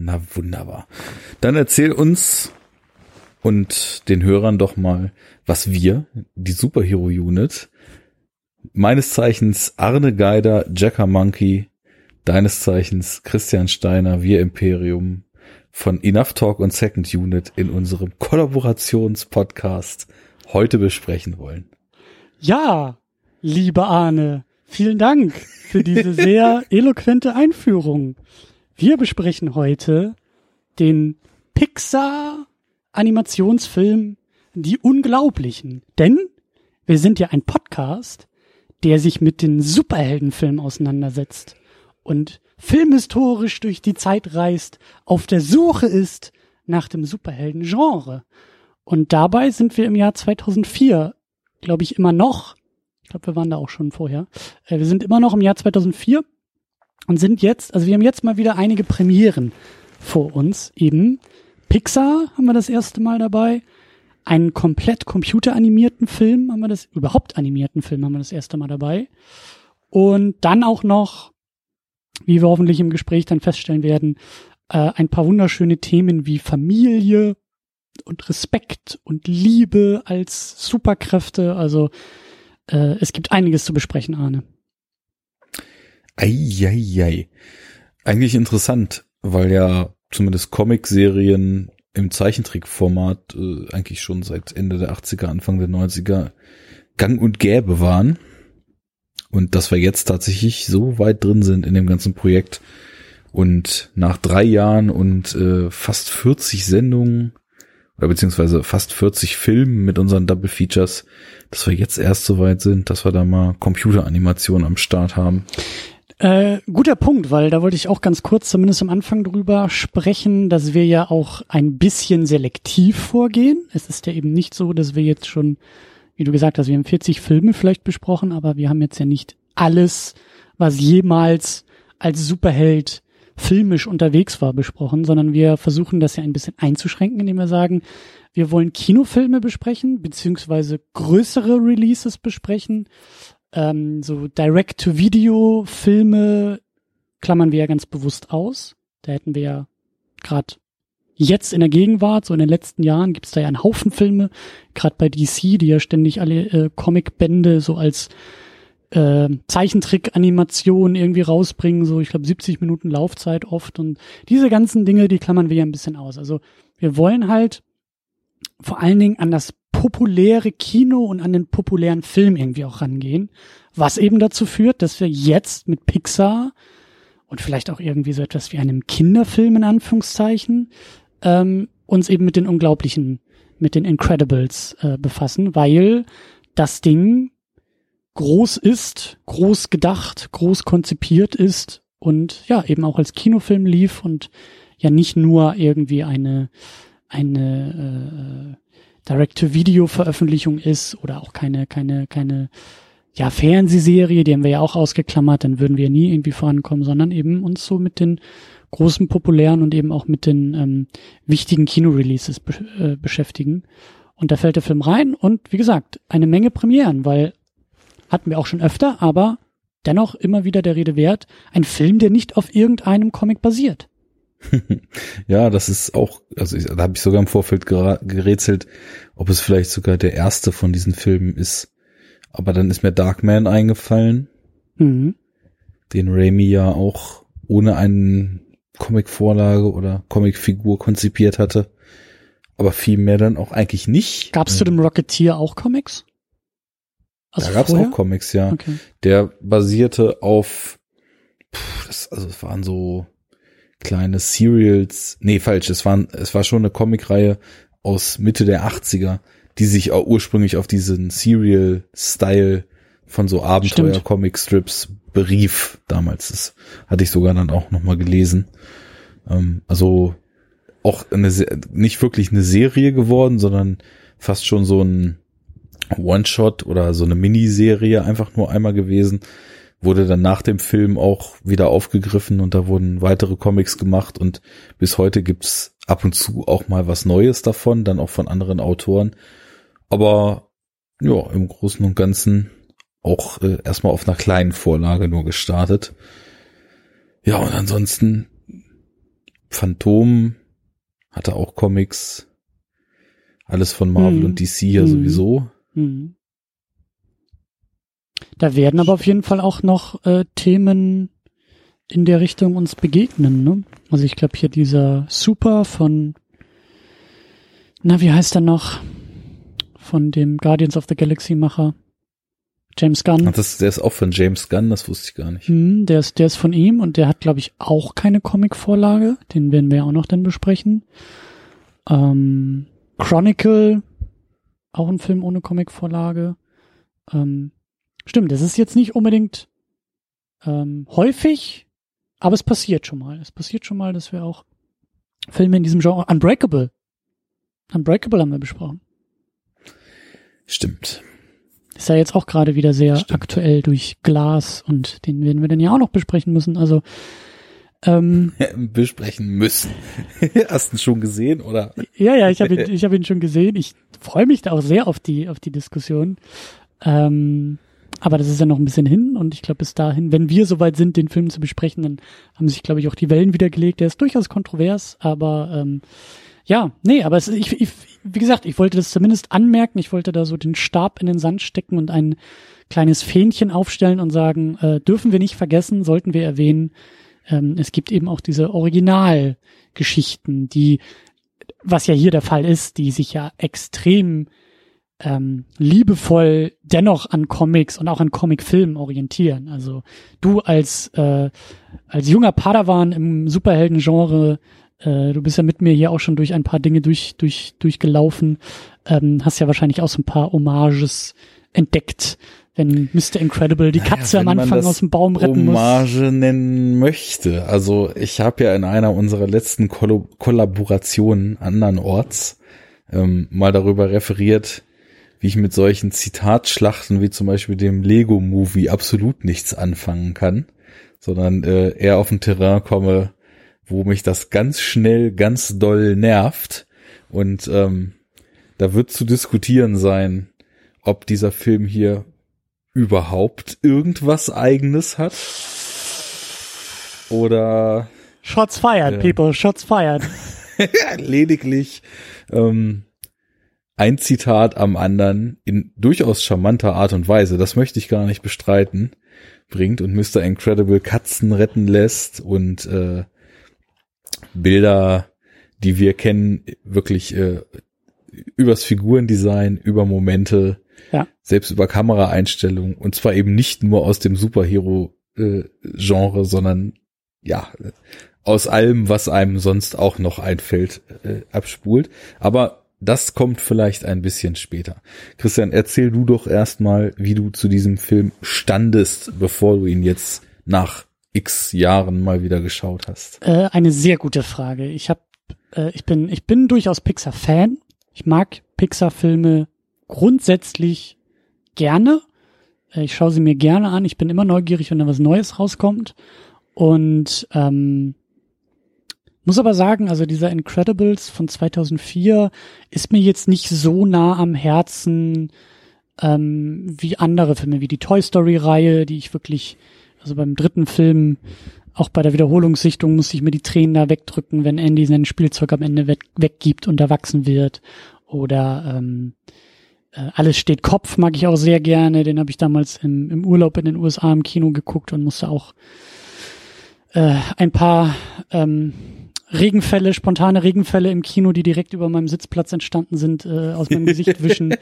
Na wunderbar. Dann erzähl uns und den Hörern doch mal, was wir, die Superhero Unit, meines Zeichens Arne Geider, Jacker Monkey, deines Zeichens Christian Steiner, wir Imperium von Enough Talk und Second Unit in unserem Kollaborationspodcast heute besprechen wollen. Ja, liebe Arne, vielen Dank für diese sehr eloquente Einführung. Wir besprechen heute den Pixar Animationsfilm Die Unglaublichen. Denn wir sind ja ein Podcast, der sich mit den Superheldenfilmen auseinandersetzt und filmhistorisch durch die Zeit reist, auf der Suche ist nach dem Superhelden-Genre. Und dabei sind wir im Jahr 2004, glaube ich, immer noch, ich glaube, wir waren da auch schon vorher, äh, wir sind immer noch im Jahr 2004 und sind jetzt, also wir haben jetzt mal wieder einige Premieren vor uns, eben Pixar haben wir das erste Mal dabei, einen komplett computeranimierten Film haben wir das, überhaupt animierten Film haben wir das erste Mal dabei und dann auch noch wie wir hoffentlich im Gespräch dann feststellen werden, äh, ein paar wunderschöne Themen wie Familie und Respekt und Liebe als Superkräfte. Also äh, es gibt einiges zu besprechen, Arne. Eieiei. Eigentlich interessant, weil ja zumindest Comic-Serien im Zeichentrickformat äh, eigentlich schon seit Ende der 80er, Anfang der 90er gang und gäbe waren. Und dass wir jetzt tatsächlich so weit drin sind in dem ganzen Projekt und nach drei Jahren und äh, fast 40 Sendungen oder beziehungsweise fast 40 Filmen mit unseren Double Features, dass wir jetzt erst so weit sind, dass wir da mal Computeranimation am Start haben. Äh, guter Punkt, weil da wollte ich auch ganz kurz zumindest am Anfang drüber sprechen, dass wir ja auch ein bisschen selektiv vorgehen. Es ist ja eben nicht so, dass wir jetzt schon wie du gesagt hast, wir haben 40 Filme vielleicht besprochen, aber wir haben jetzt ja nicht alles, was jemals als Superheld filmisch unterwegs war, besprochen, sondern wir versuchen das ja ein bisschen einzuschränken, indem wir sagen, wir wollen Kinofilme besprechen, beziehungsweise größere Releases besprechen. Ähm, so Direct-to-Video-Filme klammern wir ja ganz bewusst aus. Da hätten wir ja gerade jetzt in der Gegenwart, so in den letzten Jahren, gibt es da ja einen Haufen Filme, gerade bei DC, die ja ständig alle äh, Comicbände so als äh, Zeichentrick-Animation irgendwie rausbringen, so ich glaube 70 Minuten Laufzeit oft und diese ganzen Dinge, die klammern wir ja ein bisschen aus. Also wir wollen halt vor allen Dingen an das populäre Kino und an den populären Film irgendwie auch rangehen, was eben dazu führt, dass wir jetzt mit Pixar und vielleicht auch irgendwie so etwas wie einem Kinderfilm in Anführungszeichen ähm, uns eben mit den Unglaublichen, mit den Incredibles äh, befassen, weil das Ding groß ist, groß gedacht, groß konzipiert ist und ja, eben auch als Kinofilm lief und ja nicht nur irgendwie eine, eine äh, Direct-to-Video-Veröffentlichung ist oder auch keine, keine, keine ja, Fernsehserie, die haben wir ja auch ausgeklammert, dann würden wir nie irgendwie vorankommen, sondern eben uns so mit den großen populären und eben auch mit den ähm, wichtigen Kinoreleases be äh, beschäftigen. Und da fällt der Film rein und wie gesagt, eine Menge Premieren, weil hatten wir auch schon öfter, aber dennoch immer wieder der Rede wert, ein Film, der nicht auf irgendeinem Comic basiert. ja, das ist auch, also ich, da habe ich sogar im Vorfeld gerätselt, ob es vielleicht sogar der erste von diesen Filmen ist. Aber dann ist mir Darkman eingefallen, mhm. den Raimi ja auch ohne einen Comicvorlage oder Comicfigur konzipiert hatte. Aber viel mehr dann auch eigentlich nicht. Gab es zu dem Rocketeer auch Comics? Also da gab es auch Comics, ja. Okay. Der basierte auf, pff, das, also es waren so kleine Serials. Nee, falsch, es waren, es war schon eine Comicreihe aus Mitte der 80er, die sich auch ursprünglich auf diesen Serial-Style von so Abenteuer-Comic-Strips berief damals. Das hatte ich sogar dann auch nochmal gelesen. Ähm, also auch eine, nicht wirklich eine Serie geworden, sondern fast schon so ein One-Shot oder so eine Miniserie einfach nur einmal gewesen. Wurde dann nach dem Film auch wieder aufgegriffen und da wurden weitere Comics gemacht und bis heute gibt's ab und zu auch mal was Neues davon, dann auch von anderen Autoren. Aber ja, im Großen und Ganzen auch äh, erstmal auf einer kleinen Vorlage nur gestartet. Ja, und ansonsten Phantom hatte auch Comics. Alles von Marvel hm. und DC ja hm. sowieso. Hm. Da werden aber auf jeden Fall auch noch äh, Themen in der Richtung uns begegnen. Ne? Also ich glaube hier dieser Super von, na wie heißt er noch, von dem Guardians of the Galaxy Macher. James Gunn. Ach, das, der ist auch von James Gunn, das wusste ich gar nicht. Hm, der ist, der ist von ihm und der hat, glaube ich, auch keine Comic-Vorlage. Den werden wir auch noch dann besprechen. Ähm, Chronicle, auch ein Film ohne Comic-Vorlage. Ähm, stimmt, das ist jetzt nicht unbedingt ähm, häufig, aber es passiert schon mal. Es passiert schon mal, dass wir auch Filme in diesem Genre, Unbreakable. Unbreakable haben wir besprochen. Stimmt. Ist ja jetzt auch gerade wieder sehr Stimmt. aktuell durch Glas und den werden wir dann ja auch noch besprechen müssen. Also ähm, besprechen müssen. Hast du ihn schon gesehen oder? Ja, ja, ich habe ihn, ich habe ihn schon gesehen. Ich freue mich da auch sehr auf die auf die Diskussion. Ähm, aber das ist ja noch ein bisschen hin und ich glaube bis dahin, wenn wir soweit sind, den Film zu besprechen, dann haben sich glaube ich auch die Wellen wieder gelegt. Der ist durchaus kontrovers, aber ähm, ja, nee, aber es, ich, ich, wie gesagt, ich wollte das zumindest anmerken. Ich wollte da so den Stab in den Sand stecken und ein kleines Fähnchen aufstellen und sagen, äh, dürfen wir nicht vergessen, sollten wir erwähnen, ähm, es gibt eben auch diese Originalgeschichten, die, was ja hier der Fall ist, die sich ja extrem ähm, liebevoll dennoch an Comics und auch an Comicfilmen orientieren. Also du als äh, als junger Padawan im Superhelden-Genre äh, du bist ja mit mir hier auch schon durch ein paar Dinge durch, durch, durchgelaufen. Ähm, hast ja wahrscheinlich auch so ein paar Hommages entdeckt, wenn Mr. Incredible die Katze naja, am Anfang aus dem Baum retten muss. Hommage nennen möchte. Also ich habe ja in einer unserer letzten Koll Kollaborationen andernorts ähm, mal darüber referiert, wie ich mit solchen Zitatschlachten wie zum Beispiel dem Lego-Movie absolut nichts anfangen kann, sondern äh, eher auf ein Terrain komme, wo mich das ganz schnell, ganz doll nervt. Und ähm, da wird zu diskutieren sein, ob dieser Film hier überhaupt irgendwas eigenes hat. Oder Shots fired, äh, people, shots fired. lediglich ähm, ein Zitat am anderen in durchaus charmanter Art und Weise, das möchte ich gar nicht bestreiten, bringt und Mr. Incredible Katzen retten lässt und äh, Bilder, die wir kennen, wirklich äh, übers Figurendesign, über Momente, ja. selbst über Kameraeinstellungen und zwar eben nicht nur aus dem Superhero-Genre, äh, sondern ja, aus allem, was einem sonst auch noch einfällt, äh, abspult. Aber das kommt vielleicht ein bisschen später. Christian, erzähl du doch erstmal, wie du zu diesem Film standest, bevor du ihn jetzt nach x Jahren mal wieder geschaut hast? Äh, eine sehr gute Frage. Ich habe, äh, ich bin, ich bin durchaus Pixar-Fan. Ich mag Pixar-Filme grundsätzlich gerne. Äh, ich schaue sie mir gerne an. Ich bin immer neugierig, wenn da was Neues rauskommt. Und ähm, muss aber sagen, also dieser Incredibles von 2004 ist mir jetzt nicht so nah am Herzen ähm, wie andere Filme, wie die Toy Story-Reihe, die ich wirklich also beim dritten Film, auch bei der Wiederholungssichtung musste ich mir die Tränen da wegdrücken, wenn Andy sein Spielzeug am Ende weg, weggibt und erwachsen wird. Oder ähm, äh, Alles steht Kopf mag ich auch sehr gerne. Den habe ich damals im, im Urlaub in den USA im Kino geguckt und musste auch äh, ein paar ähm, Regenfälle, spontane Regenfälle im Kino, die direkt über meinem Sitzplatz entstanden sind, äh, aus meinem Gesicht wischen.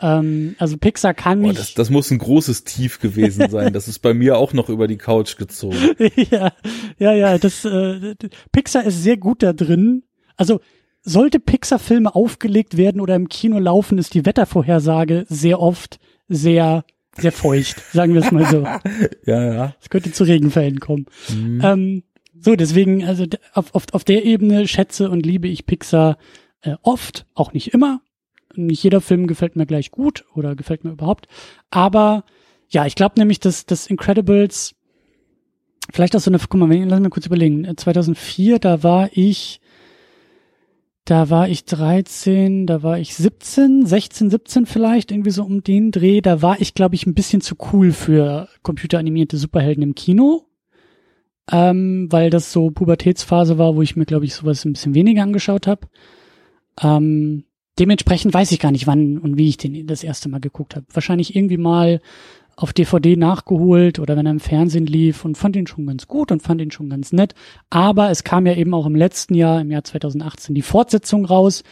ähm, also Pixar kann mich. Oh, das, das muss ein großes Tief gewesen sein. Das ist bei mir auch noch über die Couch gezogen. ja, ja, ja. Das äh, Pixar ist sehr gut da drin. Also sollte Pixar-Filme aufgelegt werden oder im Kino laufen, ist die Wettervorhersage sehr oft sehr sehr feucht, sagen wir es mal so. ja, ja. Es könnte zu Regenfällen kommen. Mhm. Ähm, so, deswegen, also auf, auf, auf der Ebene schätze und liebe ich Pixar äh, oft, auch nicht immer. Nicht jeder Film gefällt mir gleich gut oder gefällt mir überhaupt. Aber ja, ich glaube nämlich, dass das Incredibles vielleicht auch so eine, guck mal, lass mich kurz überlegen. 2004, da war ich, da war ich 13, da war ich 17, 16, 17 vielleicht, irgendwie so um den Dreh. Da war ich, glaube ich, ein bisschen zu cool für computeranimierte Superhelden im Kino. Ähm, weil das so Pubertätsphase war, wo ich mir, glaube ich, sowas ein bisschen weniger angeschaut habe. Ähm, dementsprechend weiß ich gar nicht, wann und wie ich den das erste Mal geguckt habe. Wahrscheinlich irgendwie mal auf DVD nachgeholt oder wenn er im Fernsehen lief und fand ihn schon ganz gut und fand ihn schon ganz nett. Aber es kam ja eben auch im letzten Jahr, im Jahr 2018, die Fortsetzung raus.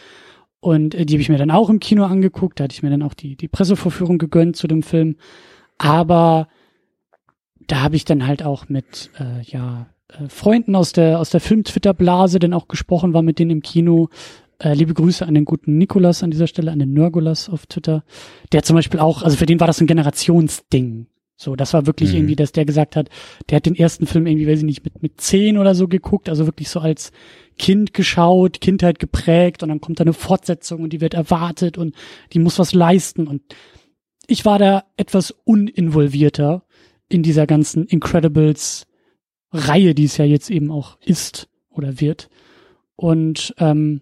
Und äh, die habe ich mir dann auch im Kino angeguckt. Da hatte ich mir dann auch die, die Pressevorführung gegönnt zu dem Film. Aber da habe ich dann halt auch mit äh, ja äh, Freunden aus der aus der Film-Twitter-Blase dann auch gesprochen, war mit denen im Kino. Äh, liebe Grüße an den guten Nikolas an dieser Stelle, an den Nörgulas auf Twitter. Der zum Beispiel auch, also für den war das ein Generationsding. So, das war wirklich mhm. irgendwie, dass der gesagt hat, der hat den ersten Film irgendwie, weiß ich nicht, mit, mit zehn oder so geguckt, also wirklich so als Kind geschaut, Kindheit geprägt und dann kommt da eine Fortsetzung und die wird erwartet und die muss was leisten und ich war da etwas uninvolvierter in dieser ganzen Incredibles Reihe, die es ja jetzt eben auch ist oder wird. Und ähm,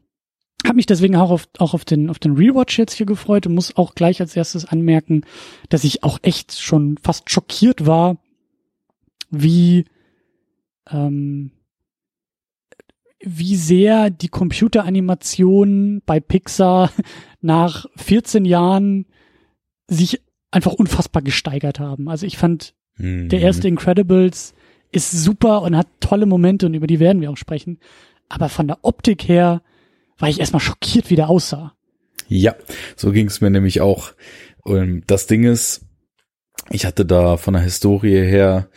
habe mich deswegen auch auf, auch auf den auf den Rewatch jetzt hier gefreut und muss auch gleich als erstes anmerken, dass ich auch echt schon fast schockiert war, wie ähm, wie sehr die Computeranimation bei Pixar nach 14 Jahren sich einfach unfassbar gesteigert haben. Also ich fand Mhm. Der erste Incredibles ist super und hat tolle Momente und über die werden wir auch sprechen. Aber von der Optik her war ich erstmal schockiert, wie der aussah. Ja, so ging es mir nämlich auch. Und das Ding ist, ich hatte da von der Historie her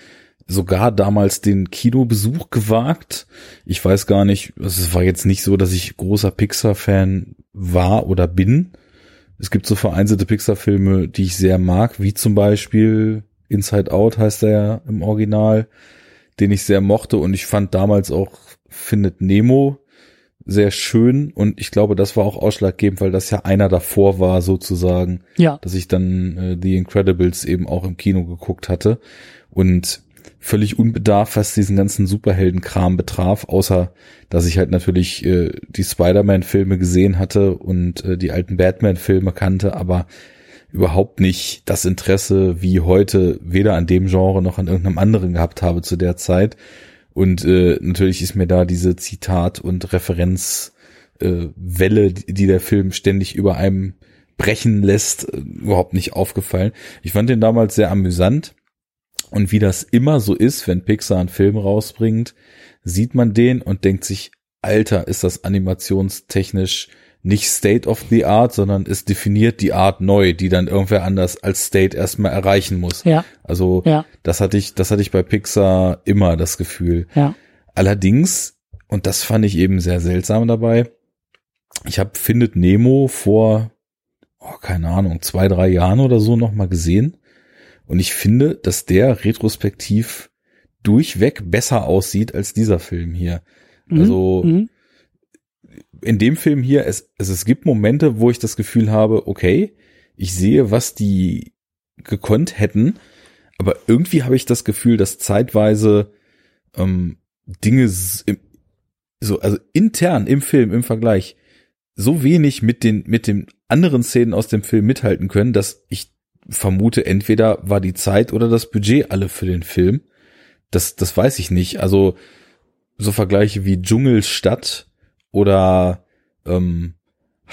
sogar damals den Kinobesuch gewagt. Ich weiß gar nicht, also es war jetzt nicht so, dass ich großer Pixar-Fan war oder bin. Es gibt so vereinzelte Pixar-Filme, die ich sehr mag, wie zum Beispiel Inside Out heißt er ja im Original, den ich sehr mochte und ich fand damals auch Findet Nemo sehr schön und ich glaube, das war auch ausschlaggebend, weil das ja einer davor war sozusagen, ja. dass ich dann äh, The Incredibles eben auch im Kino geguckt hatte und völlig unbedarft, was diesen ganzen Superheldenkram betraf, außer dass ich halt natürlich äh, die Spider-Man-Filme gesehen hatte und äh, die alten Batman-Filme kannte, aber überhaupt nicht das Interesse wie heute weder an dem Genre noch an irgendeinem anderen gehabt habe zu der Zeit. Und äh, natürlich ist mir da diese Zitat- und Referenzwelle, äh, Welle, die der Film ständig über einem brechen lässt, äh, überhaupt nicht aufgefallen. Ich fand den damals sehr amüsant. Und wie das immer so ist, wenn Pixar einen Film rausbringt, sieht man den und denkt sich, Alter, ist das animationstechnisch nicht State of the Art, sondern es definiert die Art neu, die dann irgendwer anders als State erstmal erreichen muss. Ja. Also ja. das hatte ich, das hatte ich bei Pixar immer das Gefühl. Ja. Allerdings, und das fand ich eben sehr seltsam dabei, ich habe Findet Nemo vor, oh, keine Ahnung, zwei, drei Jahren oder so nochmal gesehen. Und ich finde, dass der retrospektiv durchweg besser aussieht als dieser Film hier. Mhm. Also mhm in dem Film hier, es, es, es gibt Momente, wo ich das Gefühl habe, okay, ich sehe, was die gekonnt hätten, aber irgendwie habe ich das Gefühl, dass zeitweise ähm, Dinge so, also intern im Film, im Vergleich, so wenig mit den, mit den anderen Szenen aus dem Film mithalten können, dass ich vermute, entweder war die Zeit oder das Budget alle für den Film. Das, das weiß ich nicht. Also, so Vergleiche wie Dschungelstadt oder ähm,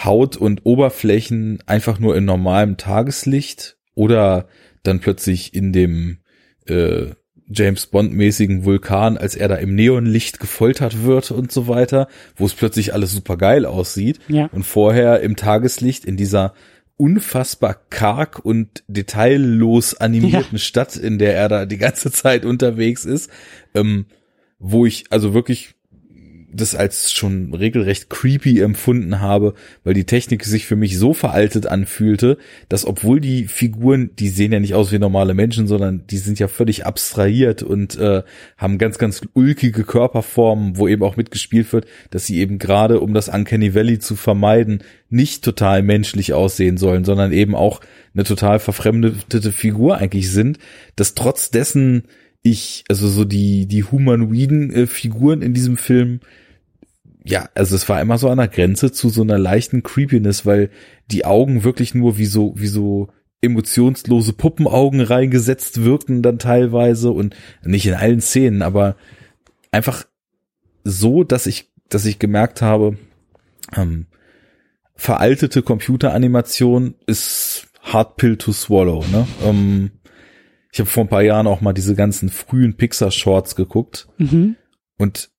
Haut und Oberflächen einfach nur in normalem Tageslicht oder dann plötzlich in dem äh, James Bond mäßigen Vulkan, als er da im Neonlicht gefoltert wird und so weiter, wo es plötzlich alles super geil aussieht ja. und vorher im Tageslicht in dieser unfassbar karg und detaillos animierten ja. Stadt, in der er da die ganze Zeit unterwegs ist, ähm, wo ich also wirklich das als schon regelrecht creepy empfunden habe, weil die Technik sich für mich so veraltet anfühlte, dass obwohl die Figuren, die sehen ja nicht aus wie normale Menschen, sondern die sind ja völlig abstrahiert und äh, haben ganz, ganz ulkige Körperformen, wo eben auch mitgespielt wird, dass sie eben gerade, um das Uncanny Valley zu vermeiden, nicht total menschlich aussehen sollen, sondern eben auch eine total verfremdete Figur eigentlich sind, dass trotz dessen ich, also so die, die humanoiden äh, Figuren in diesem Film ja, also es war immer so an der Grenze zu so einer leichten Creepiness, weil die Augen wirklich nur wie so, wie so emotionslose Puppenaugen reingesetzt wirkten dann teilweise und nicht in allen Szenen, aber einfach so, dass ich, dass ich gemerkt habe, ähm, veraltete Computeranimation ist hard pill to swallow. Ne? Ähm, ich habe vor ein paar Jahren auch mal diese ganzen frühen Pixar-Shorts geguckt mhm. und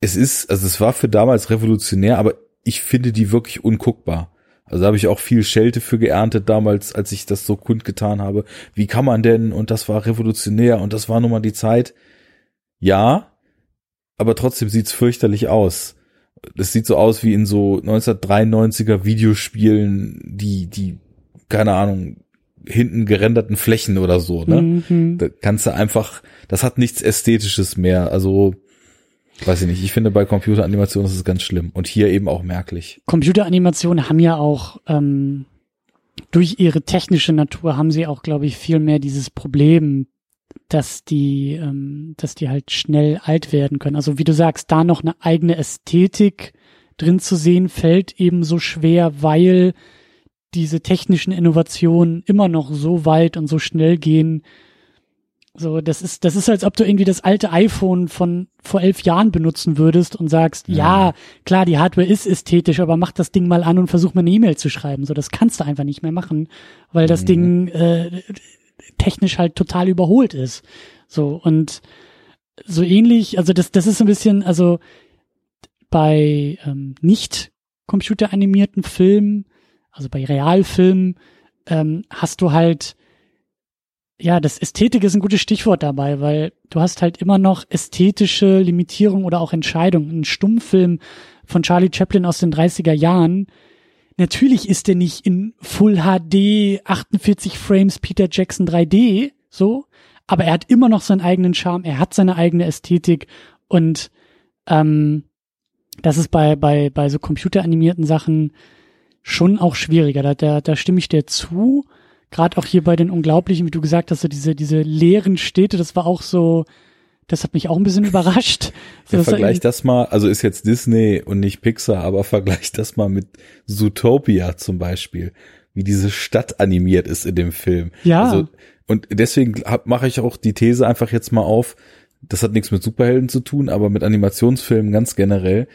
es ist, also es war für damals revolutionär, aber ich finde die wirklich unguckbar. Also da habe ich auch viel Schelte für geerntet damals, als ich das so kundgetan habe. Wie kann man denn? Und das war revolutionär und das war nun mal die Zeit. Ja, aber trotzdem sieht's fürchterlich aus. Das sieht so aus wie in so 1993er Videospielen, die, die, keine Ahnung, hinten gerenderten Flächen oder so, ne? Mhm. Da kannst du einfach, das hat nichts Ästhetisches mehr. Also, weiß ich nicht. Ich finde bei Computeranimationen ist es ganz schlimm. Und hier eben auch merklich. Computeranimationen haben ja auch, ähm, durch ihre technische Natur haben sie auch, glaube ich, viel mehr dieses Problem, dass die, ähm, dass die halt schnell alt werden können. Also wie du sagst, da noch eine eigene Ästhetik drin zu sehen, fällt eben so schwer, weil diese technischen Innovationen immer noch so weit und so schnell gehen. So, das ist, das ist, als ob du irgendwie das alte iPhone von vor elf Jahren benutzen würdest und sagst, ja. ja, klar, die Hardware ist ästhetisch, aber mach das Ding mal an und versuch mal eine E-Mail zu schreiben. So, das kannst du einfach nicht mehr machen, weil das mhm. Ding äh, technisch halt total überholt ist. So, und so ähnlich, also das, das ist ein bisschen, also bei ähm, nicht computeranimierten Filmen also bei Realfilmen ähm, hast du halt, ja, das Ästhetik ist ein gutes Stichwort dabei, weil du hast halt immer noch ästhetische Limitierung oder auch Entscheidungen. Ein Stummfilm von Charlie Chaplin aus den 30er Jahren, natürlich ist der nicht in Full HD 48 Frames Peter Jackson 3D, so, aber er hat immer noch seinen eigenen Charme, er hat seine eigene Ästhetik und ähm, das ist bei, bei, bei so computeranimierten Sachen schon auch schwieriger. Da, da, da stimme ich dir zu. Gerade auch hier bei den Unglaublichen, wie du gesagt hast, so diese, diese leeren Städte, das war auch so, das hat mich auch ein bisschen überrascht. So, ja, vergleich das mal, also ist jetzt Disney und nicht Pixar, aber vergleich das mal mit Zootopia zum Beispiel, wie diese Stadt animiert ist in dem Film. Ja. Also, und deswegen mache ich auch die These einfach jetzt mal auf, das hat nichts mit Superhelden zu tun, aber mit Animationsfilmen ganz generell,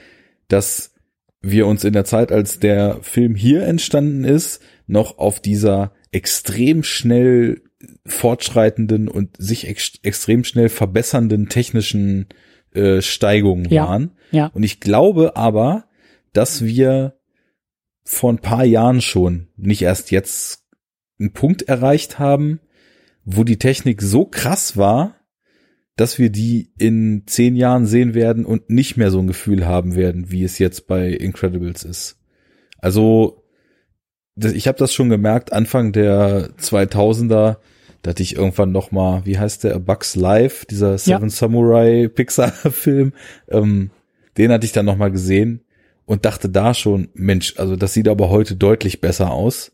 dass wir uns in der Zeit, als der Film hier entstanden ist, noch auf dieser extrem schnell fortschreitenden und sich ex extrem schnell verbessernden technischen äh, Steigungen ja, waren. Ja. Und ich glaube aber, dass wir vor ein paar Jahren schon, nicht erst jetzt, einen Punkt erreicht haben, wo die Technik so krass war, dass wir die in zehn Jahren sehen werden und nicht mehr so ein Gefühl haben werden, wie es jetzt bei Incredibles ist. Also ich habe das schon gemerkt, Anfang der 2000er, da hatte ich irgendwann noch mal, wie heißt der, A Bugs Life, dieser Seven ja. Samurai Pixar Film, ähm, den hatte ich dann noch mal gesehen und dachte da schon, Mensch, also das sieht aber heute deutlich besser aus.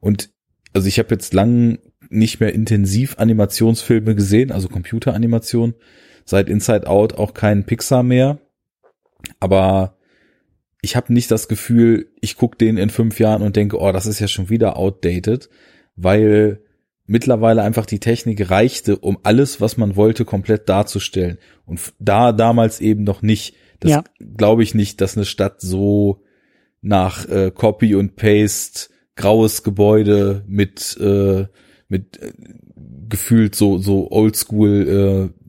Und also ich habe jetzt lang nicht mehr intensiv Animationsfilme gesehen, also Computeranimation. Seit Inside Out auch kein Pixar mehr. Aber ich habe nicht das Gefühl, ich gucke den in fünf Jahren und denke, oh, das ist ja schon wieder outdated, weil mittlerweile einfach die Technik reichte, um alles, was man wollte, komplett darzustellen. Und da damals eben noch nicht. Das ja. glaube ich nicht, dass eine Stadt so nach äh, Copy und Paste graues Gebäude mit äh, mit äh, gefühlt so so Oldschool äh,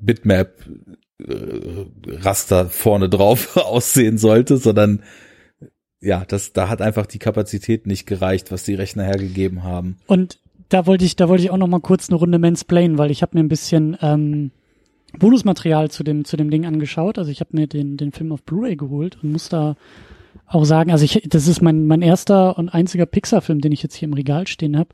Bitmap äh, Raster vorne drauf aussehen sollte, sondern ja, das da hat einfach die Kapazität nicht gereicht, was die Rechner hergegeben haben. Und da wollte ich da wollte ich auch noch mal kurz eine Runde mansplainen, weil ich habe mir ein bisschen ähm, Bonusmaterial zu dem zu dem Ding angeschaut. Also ich habe mir den den Film auf Blu-ray geholt und muss da auch sagen, also ich das ist mein mein erster und einziger Pixar Film, den ich jetzt hier im Regal stehen habe.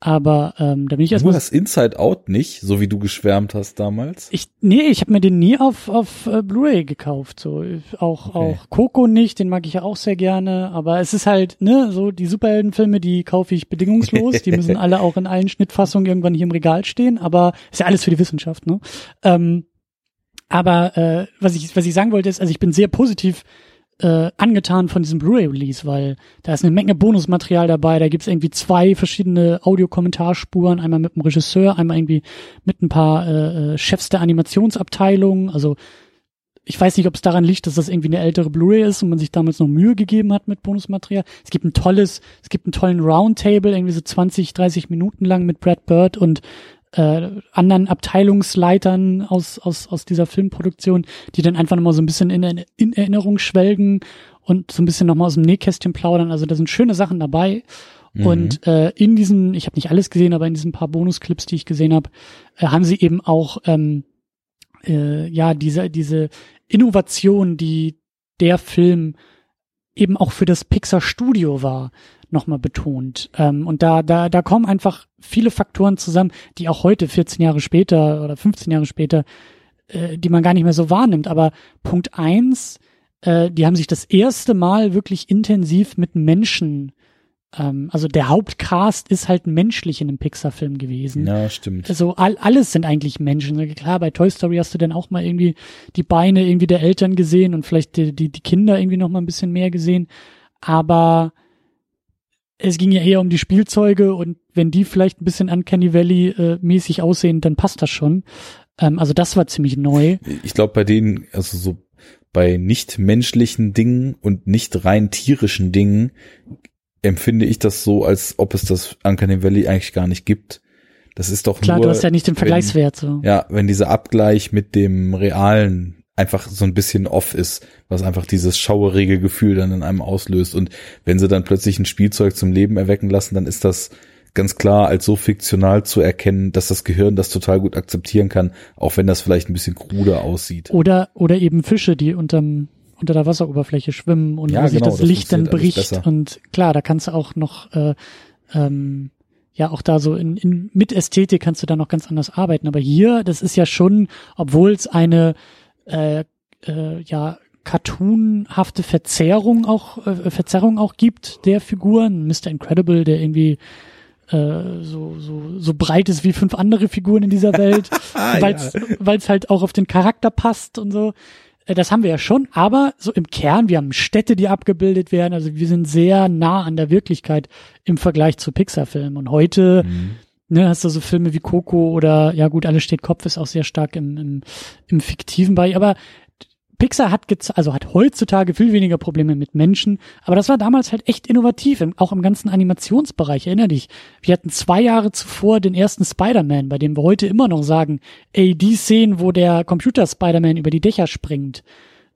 Aber ähm, da bin ich erstmal. Du hast Inside Out nicht, so wie du geschwärmt hast damals. Ich nee, ich habe mir den nie auf auf äh, Blu-ray gekauft. So auch okay. auch Coco nicht, den mag ich ja auch sehr gerne. Aber es ist halt ne so die Superheldenfilme, die kaufe ich bedingungslos. die müssen alle auch in allen Schnittfassungen irgendwann hier im Regal stehen. Aber ist ja alles für die Wissenschaft. Ne. Ähm, aber äh, was ich was ich sagen wollte ist, also ich bin sehr positiv äh, angetan von diesem Blu-ray-Release, weil da ist eine Menge Bonusmaterial dabei. Da gibt's irgendwie zwei verschiedene Audiokommentarspuren, einmal mit dem Regisseur, einmal irgendwie mit ein paar äh, äh Chefs der Animationsabteilung. Also ich weiß nicht, ob es daran liegt, dass das irgendwie eine ältere Blu-ray ist und man sich damals noch Mühe gegeben hat mit Bonusmaterial. Es gibt ein tolles, es gibt einen tollen Roundtable, irgendwie so 20, 30 Minuten lang mit Brad Bird und äh, anderen Abteilungsleitern aus, aus, aus dieser Filmproduktion, die dann einfach nochmal so ein bisschen in, in Erinnerung schwelgen und so ein bisschen nochmal aus dem Nähkästchen plaudern. Also da sind schöne Sachen dabei. Mhm. Und äh, in diesen, ich habe nicht alles gesehen, aber in diesen paar Bonusclips, die ich gesehen habe, äh, haben sie eben auch ähm, äh, ja diese diese Innovation, die der Film eben auch für das Pixar Studio war, nochmal betont. Ähm, und da, da, da kommen einfach viele Faktoren zusammen, die auch heute, 14 Jahre später oder 15 Jahre später, äh, die man gar nicht mehr so wahrnimmt. Aber Punkt eins, äh, die haben sich das erste Mal wirklich intensiv mit Menschen ähm, also der Hauptcast ist halt menschlich in einem Pixar-Film gewesen. Ja, stimmt. Also all, alles sind eigentlich Menschen. Klar, bei Toy Story hast du dann auch mal irgendwie die Beine irgendwie der Eltern gesehen und vielleicht die, die, die Kinder irgendwie noch mal ein bisschen mehr gesehen. Aber es ging ja eher um die Spielzeuge und wenn die vielleicht ein bisschen Uncanny Valley äh, mäßig aussehen, dann passt das schon. Ähm, also das war ziemlich neu. Ich glaube, bei denen, also so bei nicht menschlichen Dingen und nicht rein tierischen Dingen empfinde ich das so, als ob es das Uncanny Valley eigentlich gar nicht gibt. Das ist doch Klar, nur, du hast ja nicht den Vergleichswert wenn, so. Ja, wenn dieser Abgleich mit dem realen einfach so ein bisschen off ist, was einfach dieses schauerige Gefühl dann in einem auslöst. Und wenn sie dann plötzlich ein Spielzeug zum Leben erwecken lassen, dann ist das ganz klar als so fiktional zu erkennen, dass das Gehirn das total gut akzeptieren kann, auch wenn das vielleicht ein bisschen kruder aussieht. Oder, oder eben Fische, die unterm unter der Wasseroberfläche schwimmen und ja, wo sich genau, das das Licht dann bricht. Und klar, da kannst du auch noch, äh, ähm, ja, auch da so in, in, mit Ästhetik kannst du da noch ganz anders arbeiten. Aber hier, das ist ja schon, obwohl es eine, äh, äh, ja, cartoonhafte Verzerrung auch, äh, Verzerrung auch gibt der Figuren. Mr. Incredible, der irgendwie äh, so, so, so breit ist wie fünf andere Figuren in dieser Welt, weil es ja. halt auch auf den Charakter passt und so. Äh, das haben wir ja schon, aber so im Kern, wir haben Städte, die abgebildet werden, also wir sind sehr nah an der Wirklichkeit im Vergleich zu Pixar-Filmen. Und heute, mhm. Ne, hast du so Filme wie Coco oder, ja gut, alles steht Kopf ist auch sehr stark im, im, im Fiktiven bei, aber Pixar hat also hat heutzutage viel weniger Probleme mit Menschen, aber das war damals halt echt innovativ, im, auch im ganzen Animationsbereich. Erinner dich, wir hatten zwei Jahre zuvor den ersten Spider-Man, bei dem wir heute immer noch sagen, ey, die Szenen, wo der Computer Spider-Man über die Dächer springt,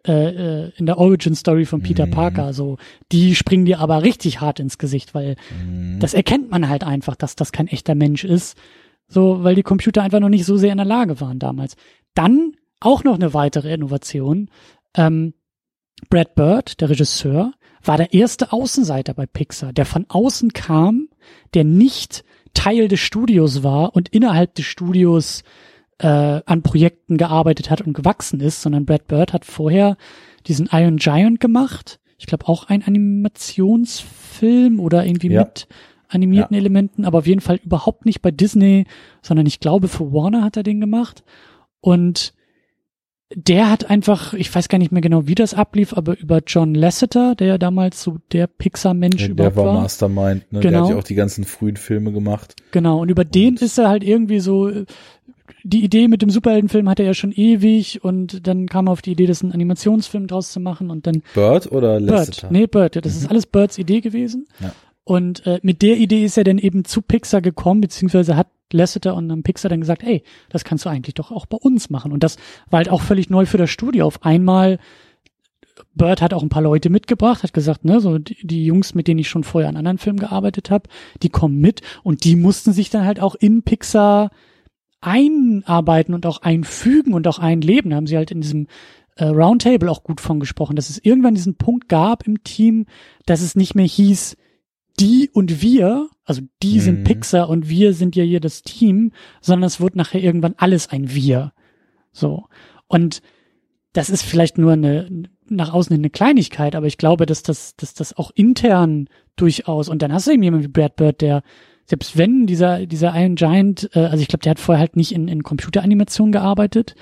äh, äh, in der Origin Story von Peter mhm. Parker, so, die springen dir aber richtig hart ins Gesicht, weil mhm. das erkennt man halt einfach, dass das kein echter Mensch ist, so, weil die Computer einfach noch nicht so sehr in der Lage waren damals. Dann auch noch eine weitere Innovation. Ähm, Brad Bird, der Regisseur, war der erste Außenseiter bei Pixar, der von außen kam, der nicht Teil des Studios war und innerhalb des Studios äh, an Projekten gearbeitet hat und gewachsen ist, sondern Brad Bird hat vorher diesen Iron Giant gemacht. Ich glaube auch ein Animationsfilm oder irgendwie ja. mit animierten ja. Elementen, aber auf jeden Fall überhaupt nicht bei Disney, sondern ich glaube für Warner hat er den gemacht. Und der hat einfach, ich weiß gar nicht mehr genau, wie das ablief, aber über John Lasseter, der ja damals so der Pixar-Mensch ja, überhaupt war. Der war Mastermind, ne? Genau. Der hat ja auch die ganzen frühen Filme gemacht. Genau, und über und den ist er halt irgendwie so, die Idee mit dem Superheldenfilm hatte er ja schon ewig und dann kam er auf die Idee, das einen Animationsfilm draus zu machen und dann. Bird oder Lasseter? Bird, nee, Bird, das mhm. ist alles Birds Idee gewesen. Ja. Und äh, mit der Idee ist er dann eben zu Pixar gekommen, beziehungsweise hat Lasseter und dann Pixar dann gesagt, ey, das kannst du eigentlich doch auch bei uns machen. Und das war halt auch völlig neu für das Studio. Auf einmal, Bird hat auch ein paar Leute mitgebracht, hat gesagt, ne, so die, die Jungs, mit denen ich schon vorher an anderen Filmen gearbeitet habe, die kommen mit und die mussten sich dann halt auch in Pixar einarbeiten und auch einfügen und auch einleben. Da haben sie halt in diesem äh, Roundtable auch gut von gesprochen, dass es irgendwann diesen Punkt gab im Team, dass es nicht mehr hieß, die und wir, also die mhm. sind Pixar und wir sind ja hier das Team, sondern es wird nachher irgendwann alles ein Wir. So. Und das ist vielleicht nur eine, nach außen eine Kleinigkeit, aber ich glaube, dass das, dass das auch intern durchaus, und dann hast du eben jemanden wie Brad Bird, der, selbst wenn dieser, dieser Iron Giant, äh, also ich glaube, der hat vorher halt nicht in, in Computeranimation gearbeitet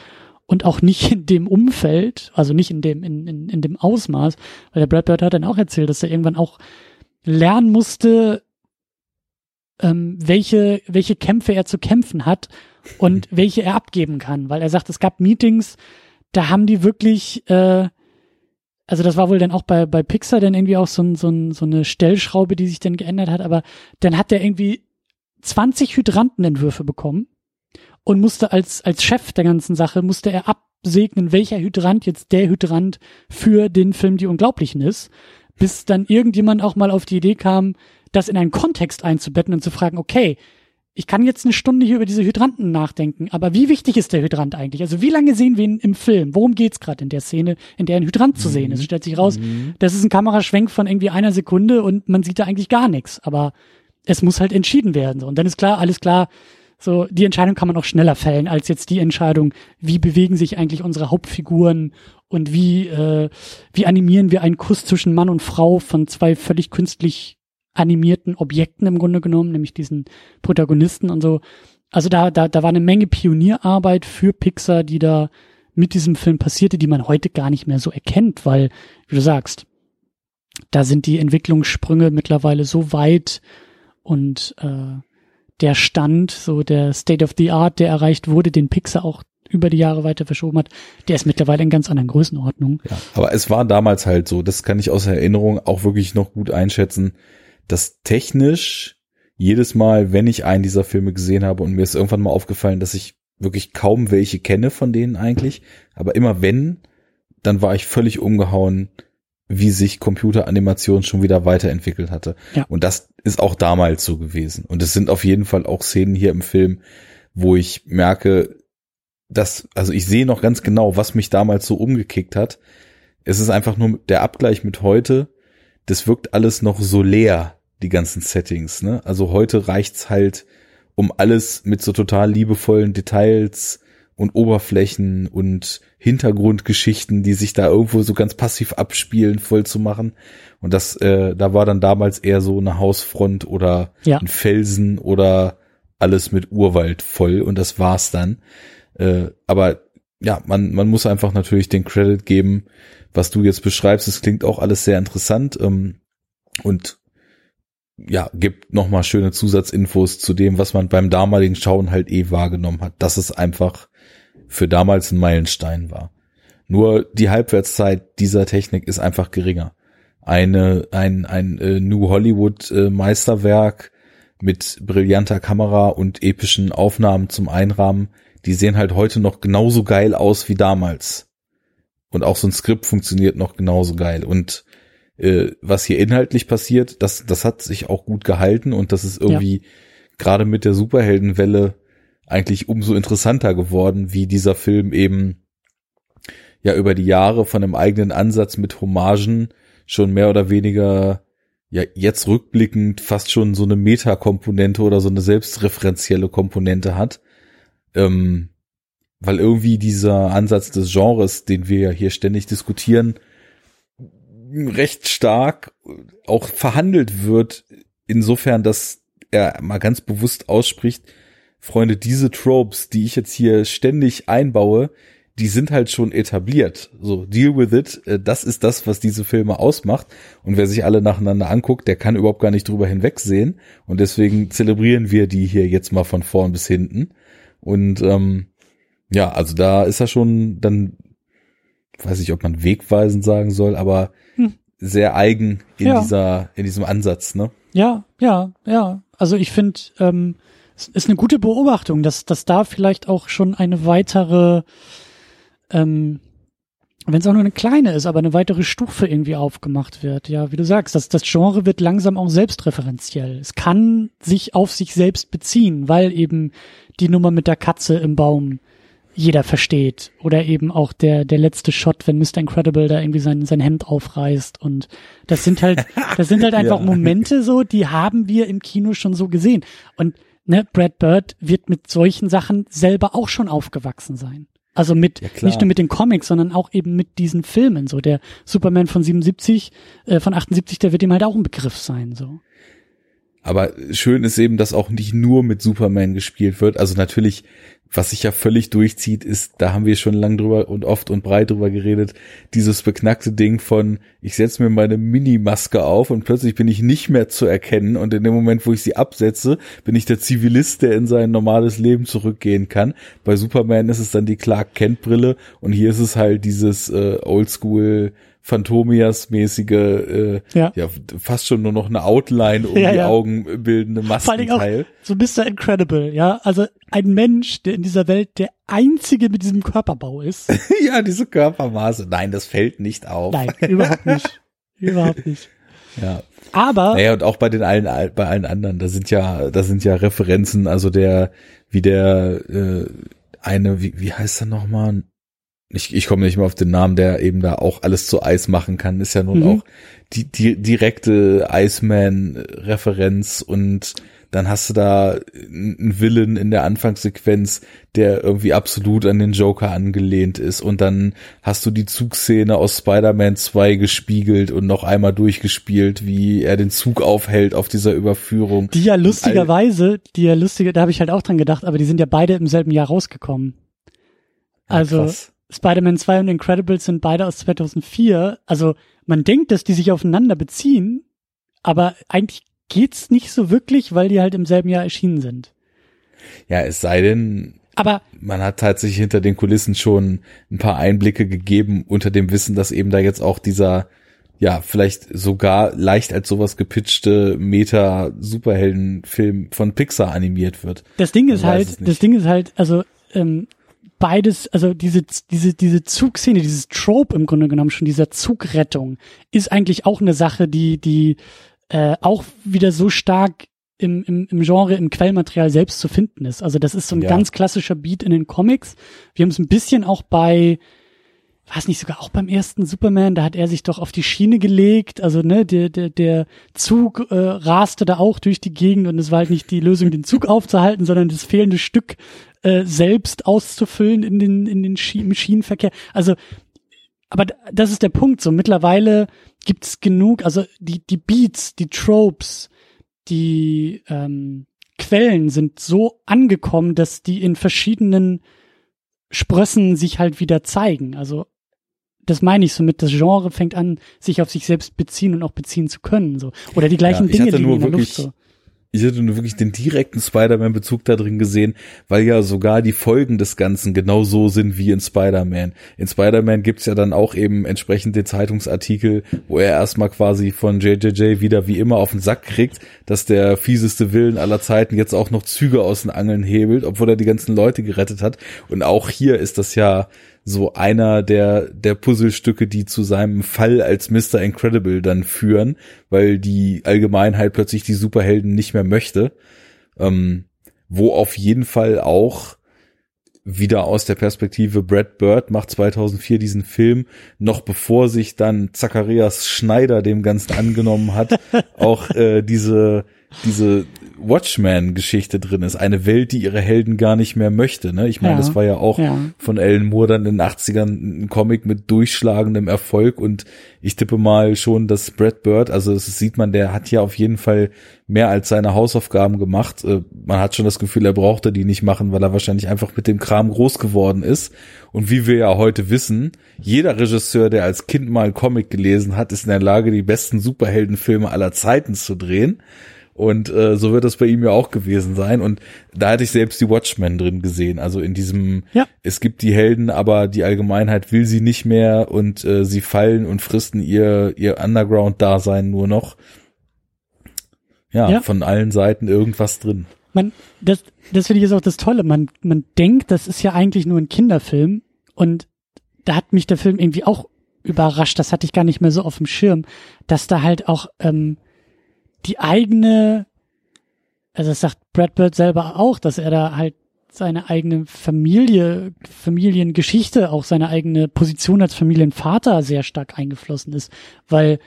und auch nicht in dem Umfeld, also nicht in dem, in, in, in dem Ausmaß, weil der Brad Bird hat dann auch erzählt, dass er irgendwann auch lernen musste, ähm, welche, welche Kämpfe er zu kämpfen hat und welche er abgeben kann. Weil er sagt, es gab Meetings, da haben die wirklich, äh, also das war wohl dann auch bei, bei Pixar dann irgendwie auch so, so, so eine Stellschraube, die sich dann geändert hat, aber dann hat der irgendwie 20 Hydrantenentwürfe bekommen und musste als, als Chef der ganzen Sache, musste er absegnen, welcher Hydrant jetzt der Hydrant für den Film Die Unglaublichen ist, bis dann irgendjemand auch mal auf die Idee kam, das in einen Kontext einzubetten und zu fragen, okay, ich kann jetzt eine Stunde hier über diese Hydranten nachdenken, aber wie wichtig ist der Hydrant eigentlich? Also wie lange sehen wir ihn im Film? Worum geht's gerade in der Szene, in der ein Hydrant zu sehen ist? Es stellt sich raus, mhm. das ist ein Kameraschwenk von irgendwie einer Sekunde und man sieht da eigentlich gar nichts, aber es muss halt entschieden werden. Und dann ist klar, alles klar, so die Entscheidung kann man auch schneller fällen als jetzt die Entscheidung, wie bewegen sich eigentlich unsere Hauptfiguren und wie, äh, wie animieren wir einen Kuss zwischen Mann und Frau von zwei völlig künstlich animierten Objekten im Grunde genommen, nämlich diesen Protagonisten und so. Also da, da, da war eine Menge Pionierarbeit für Pixar, die da mit diesem Film passierte, die man heute gar nicht mehr so erkennt, weil, wie du sagst, da sind die Entwicklungssprünge mittlerweile so weit und äh, der Stand, so der State of the Art, der erreicht wurde, den Pixar auch über die Jahre weiter verschoben hat, der ist mittlerweile in ganz anderen Größenordnungen. Ja, aber es war damals halt so, das kann ich aus Erinnerung auch wirklich noch gut einschätzen dass technisch jedes Mal, wenn ich einen dieser Filme gesehen habe und mir ist irgendwann mal aufgefallen, dass ich wirklich kaum welche kenne von denen eigentlich, aber immer wenn, dann war ich völlig umgehauen, wie sich Computeranimation schon wieder weiterentwickelt hatte. Ja. Und das ist auch damals so gewesen. Und es sind auf jeden Fall auch Szenen hier im Film, wo ich merke, dass, also ich sehe noch ganz genau, was mich damals so umgekickt hat. Es ist einfach nur der Abgleich mit heute. Das wirkt alles noch so leer die ganzen Settings. Ne? Also heute reicht's halt, um alles mit so total liebevollen Details und Oberflächen und Hintergrundgeschichten, die sich da irgendwo so ganz passiv abspielen, voll zu machen. Und das, äh, da war dann damals eher so eine Hausfront oder ja. ein Felsen oder alles mit Urwald voll und das war's dann. Äh, aber ja, man, man muss einfach natürlich den Credit geben, was du jetzt beschreibst. Es klingt auch alles sehr interessant ähm, und ja, gibt nochmal schöne Zusatzinfos zu dem, was man beim damaligen Schauen halt eh wahrgenommen hat, dass es einfach für damals ein Meilenstein war. Nur die Halbwertszeit dieser Technik ist einfach geringer. Eine, ein, ein äh, New Hollywood äh, Meisterwerk mit brillanter Kamera und epischen Aufnahmen zum Einrahmen, die sehen halt heute noch genauso geil aus wie damals. Und auch so ein Skript funktioniert noch genauso geil. Und äh, was hier inhaltlich passiert, das, das hat sich auch gut gehalten und das ist irgendwie ja. gerade mit der Superheldenwelle eigentlich umso interessanter geworden, wie dieser Film eben ja über die Jahre von einem eigenen Ansatz mit Hommagen schon mehr oder weniger ja jetzt rückblickend fast schon so eine Metakomponente oder so eine selbstreferenzielle Komponente hat. Ähm, weil irgendwie dieser Ansatz des Genres, den wir ja hier ständig diskutieren, recht stark auch verhandelt wird, insofern, dass er mal ganz bewusst ausspricht, Freunde, diese Tropes, die ich jetzt hier ständig einbaue, die sind halt schon etabliert. So, deal with it. Äh, das ist das, was diese Filme ausmacht. Und wer sich alle nacheinander anguckt, der kann überhaupt gar nicht drüber hinwegsehen. Und deswegen zelebrieren wir die hier jetzt mal von vorn bis hinten. Und ähm, ja, also da ist er schon dann weiß ich, ob man wegweisend sagen soll, aber hm. sehr eigen in ja. dieser, in diesem Ansatz, ne? Ja, ja, ja. Also ich finde, ähm, es ist eine gute Beobachtung, dass, dass da vielleicht auch schon eine weitere, ähm, wenn es auch nur eine kleine ist, aber eine weitere Stufe irgendwie aufgemacht wird. Ja, wie du sagst, das, das Genre wird langsam auch selbstreferenziell. Es kann sich auf sich selbst beziehen, weil eben die Nummer mit der Katze im Baum jeder versteht. Oder eben auch der, der letzte Shot, wenn Mr. Incredible da irgendwie sein, sein Hemd aufreißt. Und das sind halt, das sind halt einfach ja. Momente so, die haben wir im Kino schon so gesehen. Und ne, Brad Bird wird mit solchen Sachen selber auch schon aufgewachsen sein. Also mit, ja, nicht nur mit den Comics, sondern auch eben mit diesen Filmen. So der Superman von 77, äh, von 78, der wird ihm halt auch ein Begriff sein, so. aber schön ist eben, dass auch nicht nur mit Superman gespielt wird. Also natürlich was sich ja völlig durchzieht, ist, da haben wir schon lang drüber und oft und breit drüber geredet, dieses beknackte Ding von, ich setze mir meine Minimaske auf und plötzlich bin ich nicht mehr zu erkennen und in dem Moment, wo ich sie absetze, bin ich der Zivilist, der in sein normales Leben zurückgehen kann. Bei Superman ist es dann die Clark Kent Brille und hier ist es halt dieses äh, Oldschool Phantomias-mäßige, äh, ja. ja. fast schon nur noch eine Outline um ja, die ja. Augen bildende Maskenteil. so Mr. Incredible, ja. Also ein Mensch, der in dieser Welt der einzige mit diesem Körperbau ist. ja, diese Körpermaße. Nein, das fällt nicht auf. Nein, überhaupt nicht. überhaupt nicht. Ja. Aber. Naja, und auch bei den allen, bei allen anderen, da sind ja, da sind ja Referenzen, also der, wie der, äh, eine, wie, wie heißt er nochmal? Ich, ich komme nicht mehr auf den Namen, der eben da auch alles zu Eis machen kann, ist ja nun mhm. auch die, die direkte Iceman-Referenz und dann hast du da einen Villain in der Anfangssequenz, der irgendwie absolut an den Joker angelehnt ist und dann hast du die Zugszene aus Spider-Man 2 gespiegelt und noch einmal durchgespielt, wie er den Zug aufhält auf dieser Überführung. Die ja lustigerweise, die ja lustige, da habe ich halt auch dran gedacht, aber die sind ja beide im selben Jahr rausgekommen. Also, ja, Spider-Man 2 und Incredibles sind beide aus 2004. Also man denkt, dass die sich aufeinander beziehen, aber eigentlich geht's nicht so wirklich, weil die halt im selben Jahr erschienen sind. Ja, es sei denn, aber man hat tatsächlich hinter den Kulissen schon ein paar Einblicke gegeben unter dem Wissen, dass eben da jetzt auch dieser ja, vielleicht sogar leicht als sowas gepitchte Meta-Superhelden-Film von Pixar animiert wird. Das Ding ist halt, das Ding ist halt, also ähm, beides, also diese, diese, diese Zugszene, dieses Trope im Grunde genommen schon, dieser Zugrettung, ist eigentlich auch eine Sache, die, die äh, auch wieder so stark im, im, im Genre, im Quellmaterial selbst zu finden ist. Also das ist so ein ja. ganz klassischer Beat in den Comics. Wir haben es ein bisschen auch bei, weiß nicht, sogar auch beim ersten Superman, da hat er sich doch auf die Schiene gelegt. Also, ne, der, der, der Zug äh, raste da auch durch die Gegend und es war halt nicht die Lösung, den Zug aufzuhalten, sondern das fehlende Stück äh, selbst auszufüllen in den, in den Schien im Schienenverkehr. Also, aber das ist der Punkt. So mittlerweile gibt's genug, also die, die Beats, die Tropes, die ähm, Quellen sind so angekommen, dass die in verschiedenen Sprössen sich halt wieder zeigen. Also das meine ich so mit, das Genre fängt an, sich auf sich selbst beziehen und auch beziehen zu können. So. Oder die gleichen ja, Dinge liegen in der Luft. So ich hätte nur wirklich den direkten Spider-Man-Bezug da drin gesehen, weil ja sogar die Folgen des Ganzen genau so sind wie in Spider-Man. In Spider-Man gibt's ja dann auch eben entsprechende Zeitungsartikel, wo er erstmal quasi von JJJ wieder wie immer auf den Sack kriegt, dass der fieseste Willen aller Zeiten jetzt auch noch Züge aus den Angeln hebelt, obwohl er die ganzen Leute gerettet hat. Und auch hier ist das ja so einer der, der Puzzlestücke, die zu seinem Fall als Mr. Incredible dann führen, weil die Allgemeinheit plötzlich die Superhelden nicht mehr möchte. Ähm, wo auf jeden Fall auch wieder aus der Perspektive Brad Bird macht 2004 diesen Film, noch bevor sich dann Zacharias Schneider dem Ganzen angenommen hat, auch äh, diese diese Watchman-Geschichte drin ist. Eine Welt, die ihre Helden gar nicht mehr möchte. Ne? Ich meine, ja, das war ja auch ja. von Alan Moore dann in den 80ern ein Comic mit durchschlagendem Erfolg und ich tippe mal schon, dass Brad Bird, also das sieht man, der hat ja auf jeden Fall mehr als seine Hausaufgaben gemacht. Äh, man hat schon das Gefühl, er brauchte die nicht machen, weil er wahrscheinlich einfach mit dem Kram groß geworden ist. Und wie wir ja heute wissen, jeder Regisseur, der als Kind mal Comic gelesen hat, ist in der Lage, die besten Superheldenfilme aller Zeiten zu drehen. Und äh, so wird das bei ihm ja auch gewesen sein. Und da hatte ich selbst die Watchmen drin gesehen. Also in diesem, ja. es gibt die Helden, aber die Allgemeinheit will sie nicht mehr und äh, sie fallen und fristen ihr, ihr Underground-Dasein nur noch. Ja, ja, von allen Seiten irgendwas drin. Man, das, das finde ich jetzt auch das Tolle. Man, man denkt, das ist ja eigentlich nur ein Kinderfilm. Und da hat mich der Film irgendwie auch überrascht. Das hatte ich gar nicht mehr so auf dem Schirm, dass da halt auch ähm, die eigene, also das sagt Brad Bird selber auch, dass er da halt seine eigene Familie, Familiengeschichte, auch seine eigene Position als Familienvater sehr stark eingeflossen ist, weil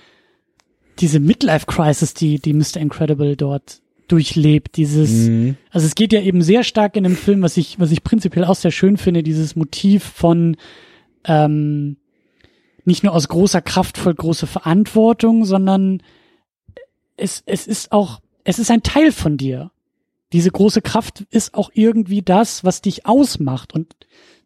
diese Midlife-Crisis, die, die Mr. Incredible dort durchlebt, dieses, mhm. also es geht ja eben sehr stark in dem Film, was ich, was ich prinzipiell auch sehr schön finde, dieses Motiv von, ähm, nicht nur aus großer Kraft voll große Verantwortung, sondern es, es ist auch, es ist ein Teil von dir. Diese große Kraft ist auch irgendwie das, was dich ausmacht. Und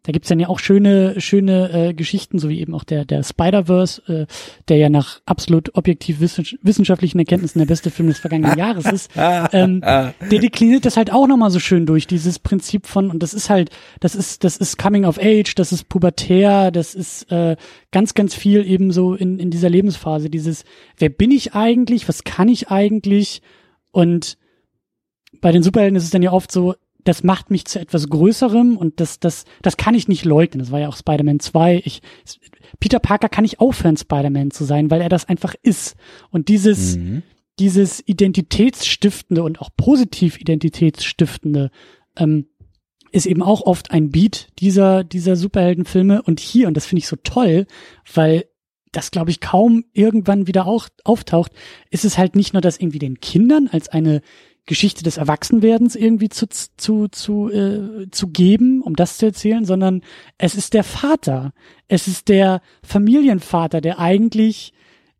da gibt's dann ja auch schöne, schöne äh, Geschichten, so wie eben auch der, der Spider-Verse, äh, der ja nach absolut objektiv wissenschaftlichen Erkenntnissen der beste Film des vergangenen Jahres ist. ähm, der dekliniert das halt auch nochmal so schön durch, dieses Prinzip von, und das ist halt, das ist, das ist Coming of Age, das ist pubertär, das ist äh, ganz, ganz viel eben so in, in dieser Lebensphase, dieses, wer bin ich eigentlich, was kann ich eigentlich? Und bei den Superhelden ist es dann ja oft so, das macht mich zu etwas Größerem und das, das, das kann ich nicht leugnen. Das war ja auch Spider-Man 2. Ich, Peter Parker kann nicht aufhören, Spider-Man zu sein, weil er das einfach ist. Und dieses, mhm. dieses identitätsstiftende und auch positiv identitätsstiftende, ähm, ist eben auch oft ein Beat dieser, dieser Superheldenfilme. Und hier, und das finde ich so toll, weil das, glaube ich, kaum irgendwann wieder auch auftaucht, ist es halt nicht nur, dass irgendwie den Kindern als eine Geschichte des Erwachsenwerdens irgendwie zu, zu, zu, äh, zu geben, um das zu erzählen, sondern es ist der Vater. Es ist der Familienvater, der eigentlich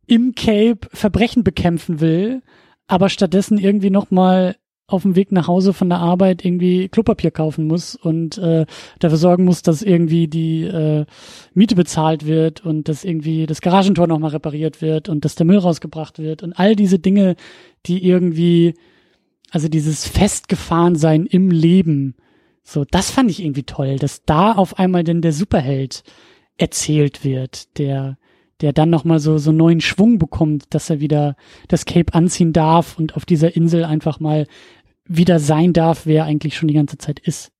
im Cape Verbrechen bekämpfen will, aber stattdessen irgendwie nochmal auf dem Weg nach Hause von der Arbeit irgendwie Klopapier kaufen muss und äh, dafür sorgen muss, dass irgendwie die äh, Miete bezahlt wird und dass irgendwie das Garagentor nochmal repariert wird und dass der Müll rausgebracht wird und all diese Dinge, die irgendwie also dieses Festgefahrensein im Leben, so, das fand ich irgendwie toll, dass da auf einmal denn der Superheld erzählt wird, der, der dann nochmal so, so neuen Schwung bekommt, dass er wieder das Cape anziehen darf und auf dieser Insel einfach mal wieder sein darf, wer eigentlich schon die ganze Zeit ist.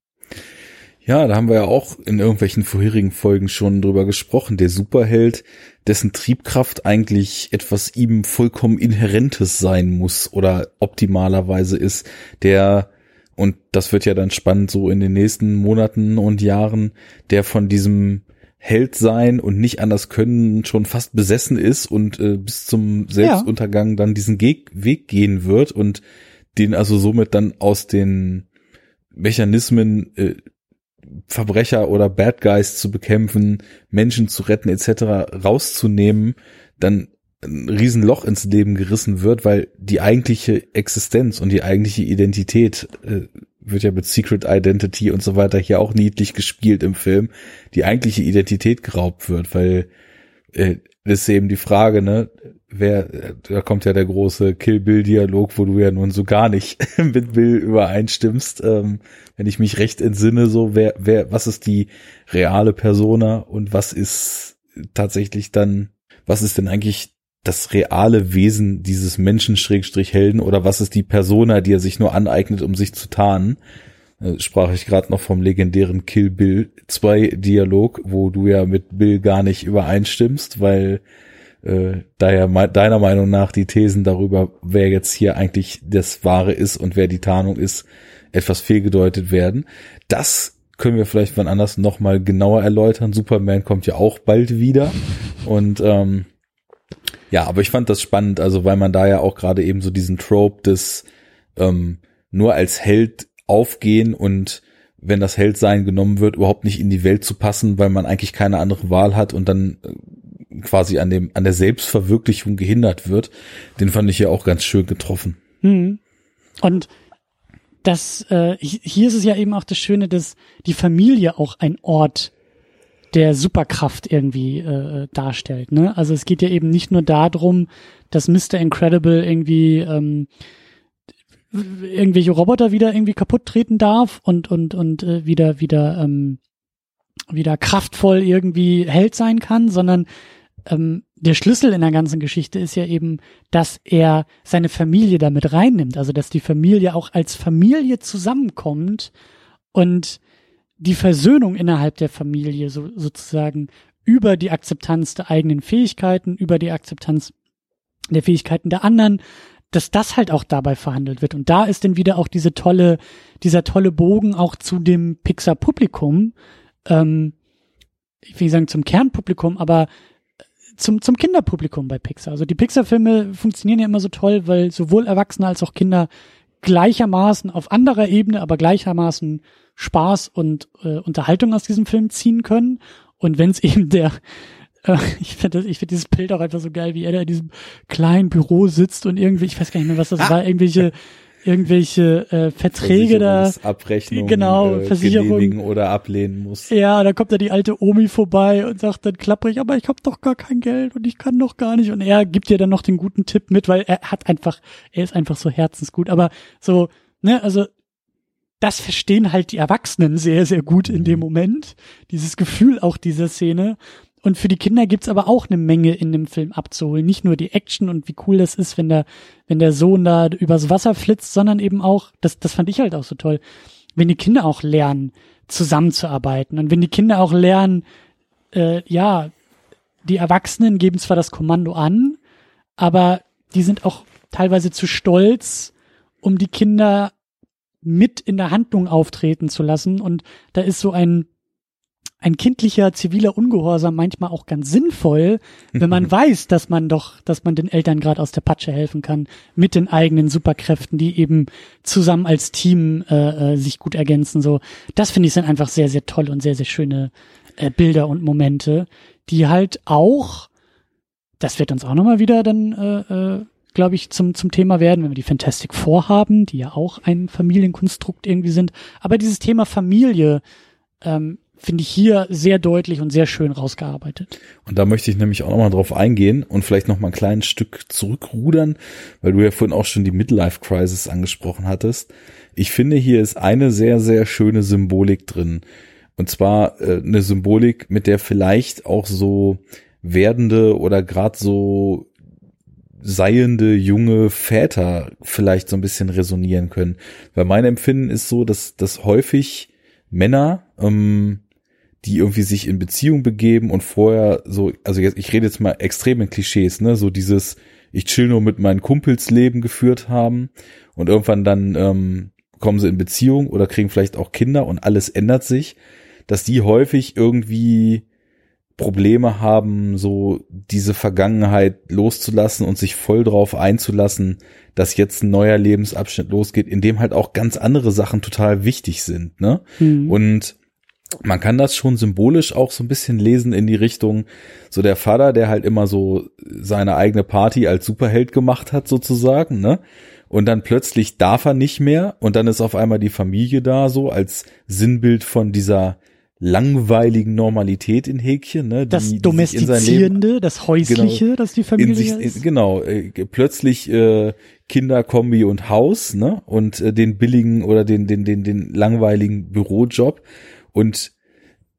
Ja, da haben wir ja auch in irgendwelchen vorherigen Folgen schon drüber gesprochen. Der Superheld, dessen Triebkraft eigentlich etwas ihm vollkommen Inhärentes sein muss oder optimalerweise ist, der, und das wird ja dann spannend so in den nächsten Monaten und Jahren, der von diesem Held sein und nicht anders können schon fast besessen ist und äh, bis zum Selbstuntergang ja. dann diesen Ge Weg gehen wird und den also somit dann aus den Mechanismen äh, Verbrecher oder Bad Guys zu bekämpfen, Menschen zu retten etc. rauszunehmen, dann ein Riesenloch ins Leben gerissen wird, weil die eigentliche Existenz und die eigentliche Identität äh, wird ja mit Secret Identity und so weiter hier auch niedlich gespielt im Film, die eigentliche Identität geraubt wird, weil das ist eben die Frage, ne, wer, da kommt ja der große Kill Bill Dialog, wo du ja nun so gar nicht mit Bill übereinstimmst, ähm, wenn ich mich recht entsinne, so wer, wer, was ist die reale Persona und was ist tatsächlich dann, was ist denn eigentlich das reale Wesen dieses Menschen Schrägstrich Helden oder was ist die Persona, die er sich nur aneignet, um sich zu tarnen? Äh, sprach ich gerade noch vom legendären Kill Bill 2 Dialog, wo du ja mit Bill gar nicht übereinstimmst, weil äh, daher deiner Meinung nach die Thesen darüber, wer jetzt hier eigentlich das Wahre ist und wer die Tarnung ist, etwas fehlgedeutet werden. Das können wir vielleicht wann anders nochmal genauer erläutern. Superman kommt ja auch bald wieder. Und ähm, ja, aber ich fand das spannend, also weil man da ja auch gerade eben so diesen Trope des ähm, nur als Held aufgehen und wenn das Heldsein genommen wird, überhaupt nicht in die Welt zu passen, weil man eigentlich keine andere Wahl hat und dann äh, quasi an dem an der Selbstverwirklichung gehindert wird, den fand ich ja auch ganz schön getroffen. Hm. Und das äh, hier ist es ja eben auch das Schöne, dass die Familie auch ein Ort der Superkraft irgendwie äh, darstellt. Ne? Also es geht ja eben nicht nur darum, dass Mr. Incredible irgendwie ähm, irgendwelche Roboter wieder irgendwie kaputt treten darf und und und äh, wieder wieder ähm, wieder kraftvoll irgendwie Held sein kann, sondern ähm, der Schlüssel in der ganzen Geschichte ist ja eben, dass er seine Familie damit reinnimmt, also dass die Familie auch als Familie zusammenkommt und die Versöhnung innerhalb der Familie so, sozusagen über die Akzeptanz der eigenen Fähigkeiten, über die Akzeptanz der Fähigkeiten der anderen dass das halt auch dabei verhandelt wird. Und da ist dann wieder auch diese tolle, dieser tolle Bogen auch zu dem Pixar-Publikum, ähm, ich will nicht sagen zum Kernpublikum, aber zum, zum Kinderpublikum bei Pixar. Also die Pixar-Filme funktionieren ja immer so toll, weil sowohl Erwachsene als auch Kinder gleichermaßen auf anderer Ebene, aber gleichermaßen Spaß und äh, Unterhaltung aus diesem Film ziehen können. Und wenn es eben der ich finde ich finde dieses Bild auch einfach so geil, wie er da in diesem kleinen Büro sitzt und irgendwie, ich weiß gar nicht mehr, was das ah. war, irgendwelche irgendwelche äh, Verträge da, Abrechnungen genau, äh, Versicherung oder ablehnen muss. Ja, da kommt da die alte Omi vorbei und sagt dann klapprig, aber ich habe doch gar kein Geld und ich kann doch gar nicht und er gibt dir dann noch den guten Tipp mit, weil er hat einfach, er ist einfach so herzensgut, aber so, ne, also das verstehen halt die Erwachsenen sehr, sehr gut in dem mhm. Moment. Dieses Gefühl auch dieser Szene. Und für die Kinder gibt's aber auch eine Menge in dem Film abzuholen. Nicht nur die Action und wie cool das ist, wenn der, wenn der Sohn da übers Wasser flitzt, sondern eben auch, das, das fand ich halt auch so toll, wenn die Kinder auch lernen, zusammenzuarbeiten. Und wenn die Kinder auch lernen, äh, ja, die Erwachsenen geben zwar das Kommando an, aber die sind auch teilweise zu stolz, um die Kinder mit in der Handlung auftreten zu lassen. Und da ist so ein ein kindlicher ziviler Ungehorsam manchmal auch ganz sinnvoll, wenn man weiß, dass man doch, dass man den Eltern gerade aus der Patsche helfen kann mit den eigenen Superkräften, die eben zusammen als Team äh, äh, sich gut ergänzen. So, das finde ich sind einfach sehr sehr toll und sehr sehr schöne äh, Bilder und Momente, die halt auch, das wird uns auch nochmal wieder dann äh, äh, glaube ich, zum, zum Thema werden, wenn wir die Fantastic Four haben, die ja auch ein Familienkonstrukt irgendwie sind. Aber dieses Thema Familie ähm, finde ich hier sehr deutlich und sehr schön rausgearbeitet. Und da möchte ich nämlich auch nochmal drauf eingehen und vielleicht nochmal ein kleines Stück zurückrudern, weil du ja vorhin auch schon die Midlife Crisis angesprochen hattest. Ich finde, hier ist eine sehr, sehr schöne Symbolik drin. Und zwar äh, eine Symbolik, mit der vielleicht auch so werdende oder gerade so seiende junge Väter vielleicht so ein bisschen resonieren können. Weil mein Empfinden ist so, dass, dass häufig Männer ähm, die irgendwie sich in Beziehung begeben und vorher so, also jetzt, ich rede jetzt mal extrem in Klischees, ne, so dieses, ich chill nur mit meinen Kumpels Leben geführt haben und irgendwann dann ähm, kommen sie in Beziehung oder kriegen vielleicht auch Kinder und alles ändert sich, dass die häufig irgendwie Probleme haben, so diese Vergangenheit loszulassen und sich voll drauf einzulassen, dass jetzt ein neuer Lebensabschnitt losgeht, in dem halt auch ganz andere Sachen total wichtig sind, ne? Mhm. Und man kann das schon symbolisch auch so ein bisschen lesen in die Richtung, so der Vater, der halt immer so seine eigene Party als Superheld gemacht hat, sozusagen, ne? Und dann plötzlich darf er nicht mehr und dann ist auf einmal die Familie da, so als Sinnbild von dieser langweiligen Normalität in Häkchen, ne? Die, das Domestizierende, Leben, das Häusliche, genau, das die Familie sich, ist. Genau, äh, plötzlich äh, Kinder, Kombi und Haus, ne? Und äh, den billigen oder den, den, den, den langweiligen Bürojob. Und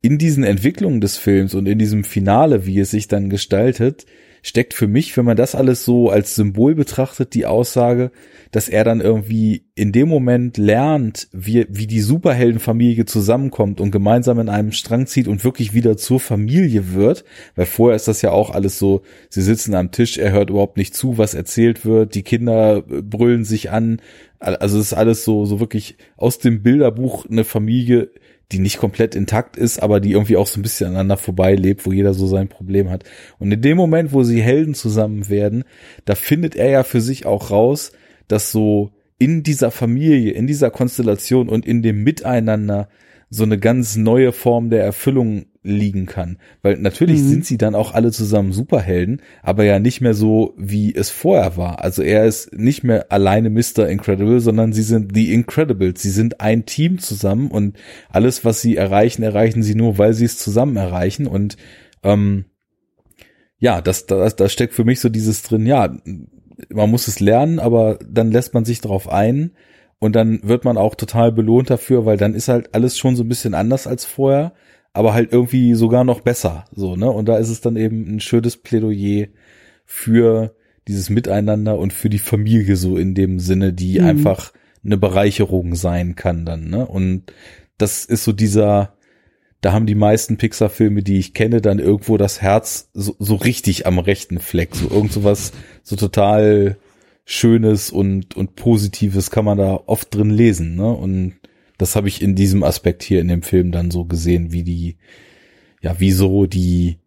in diesen Entwicklungen des Films und in diesem Finale, wie es sich dann gestaltet, steckt für mich, wenn man das alles so als Symbol betrachtet, die Aussage, dass er dann irgendwie in dem Moment lernt, wie, wie die Superheldenfamilie zusammenkommt und gemeinsam in einem Strang zieht und wirklich wieder zur Familie wird, weil vorher ist das ja auch alles so, sie sitzen am Tisch, er hört überhaupt nicht zu, was erzählt wird, die Kinder brüllen sich an, also es ist alles so, so wirklich aus dem Bilderbuch eine Familie, die nicht komplett intakt ist, aber die irgendwie auch so ein bisschen aneinander vorbeilebt, wo jeder so sein Problem hat. Und in dem Moment, wo sie Helden zusammen werden, da findet er ja für sich auch raus, dass so in dieser Familie, in dieser Konstellation und in dem Miteinander so eine ganz neue Form der Erfüllung liegen kann. Weil natürlich mhm. sind sie dann auch alle zusammen Superhelden, aber ja nicht mehr so, wie es vorher war. Also er ist nicht mehr alleine Mr. Incredible, sondern sie sind The Incredibles. Sie sind ein Team zusammen und alles, was sie erreichen, erreichen sie nur, weil sie es zusammen erreichen. Und ähm, ja, das, das, da steckt für mich so dieses drin, ja, man muss es lernen, aber dann lässt man sich darauf ein und dann wird man auch total belohnt dafür, weil dann ist halt alles schon so ein bisschen anders als vorher aber halt irgendwie sogar noch besser, so, ne? Und da ist es dann eben ein schönes Plädoyer für dieses Miteinander und für die Familie so in dem Sinne, die mhm. einfach eine Bereicherung sein kann dann, ne? Und das ist so dieser, da haben die meisten Pixar-Filme, die ich kenne, dann irgendwo das Herz so, so richtig am rechten Fleck, so irgend sowas so total Schönes und, und Positives kann man da oft drin lesen, ne? Und das habe ich in diesem Aspekt hier in dem Film dann so gesehen, wie die, ja, wieso die,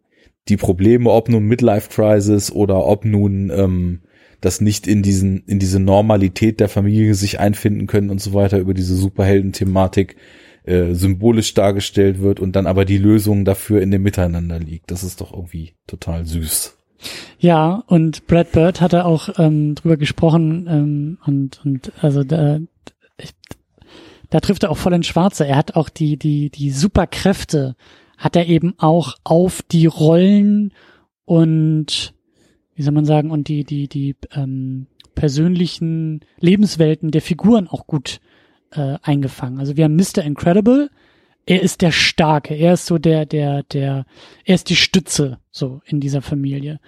die Probleme, ob nun Midlife Crisis oder ob nun ähm, das nicht in diesen, in diese Normalität der Familie sich einfinden können und so weiter, über diese Superhelden-Thematik äh, symbolisch dargestellt wird und dann aber die Lösung dafür in dem Miteinander liegt. Das ist doch irgendwie total süß. Ja, und Brad Bird hatte auch ähm, drüber gesprochen ähm, und und also da, ich, da trifft er auch voll ins Schwarze. Er hat auch die die die Superkräfte hat er eben auch auf die Rollen und wie soll man sagen und die die die ähm, persönlichen Lebenswelten der Figuren auch gut äh, eingefangen. Also wir haben Mr. Incredible, er ist der Starke, er ist so der, der, der, er ist die Stütze so in dieser Familie.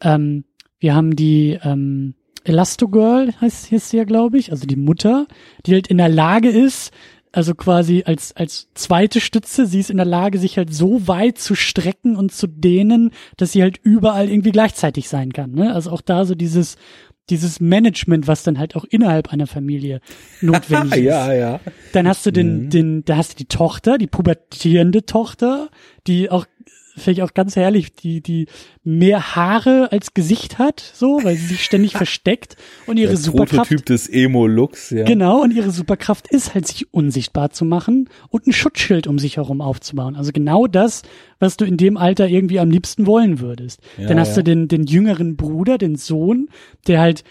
Ähm, wir haben die ähm, Elastigirl, heißt, heißt sie ja, glaube ich, also die Mutter, die halt in der Lage ist, also quasi als, als zweite Stütze, sie ist in der Lage, sich halt so weit zu strecken und zu dehnen, dass sie halt überall irgendwie gleichzeitig sein kann. Ne? Also auch da so dieses, dieses Management, was dann halt auch innerhalb einer Familie notwendig ist. ja, ja. Dann hast du den, mhm. den, da hast du die Tochter, die pubertierende Tochter, die auch finde ich auch ganz herrlich, die, die mehr Haare als Gesicht hat, so, weil sie sich ständig versteckt und ihre Der Superkraft. Prototyp des Emo-Looks, ja. Genau, und ihre Superkraft ist halt, sich unsichtbar zu machen und ein Schutzschild um sich herum aufzubauen. Also genau das, was du in dem Alter irgendwie am liebsten wollen würdest. Ja, Dann hast ja. du den, den jüngeren Bruder, den Sohn, der halt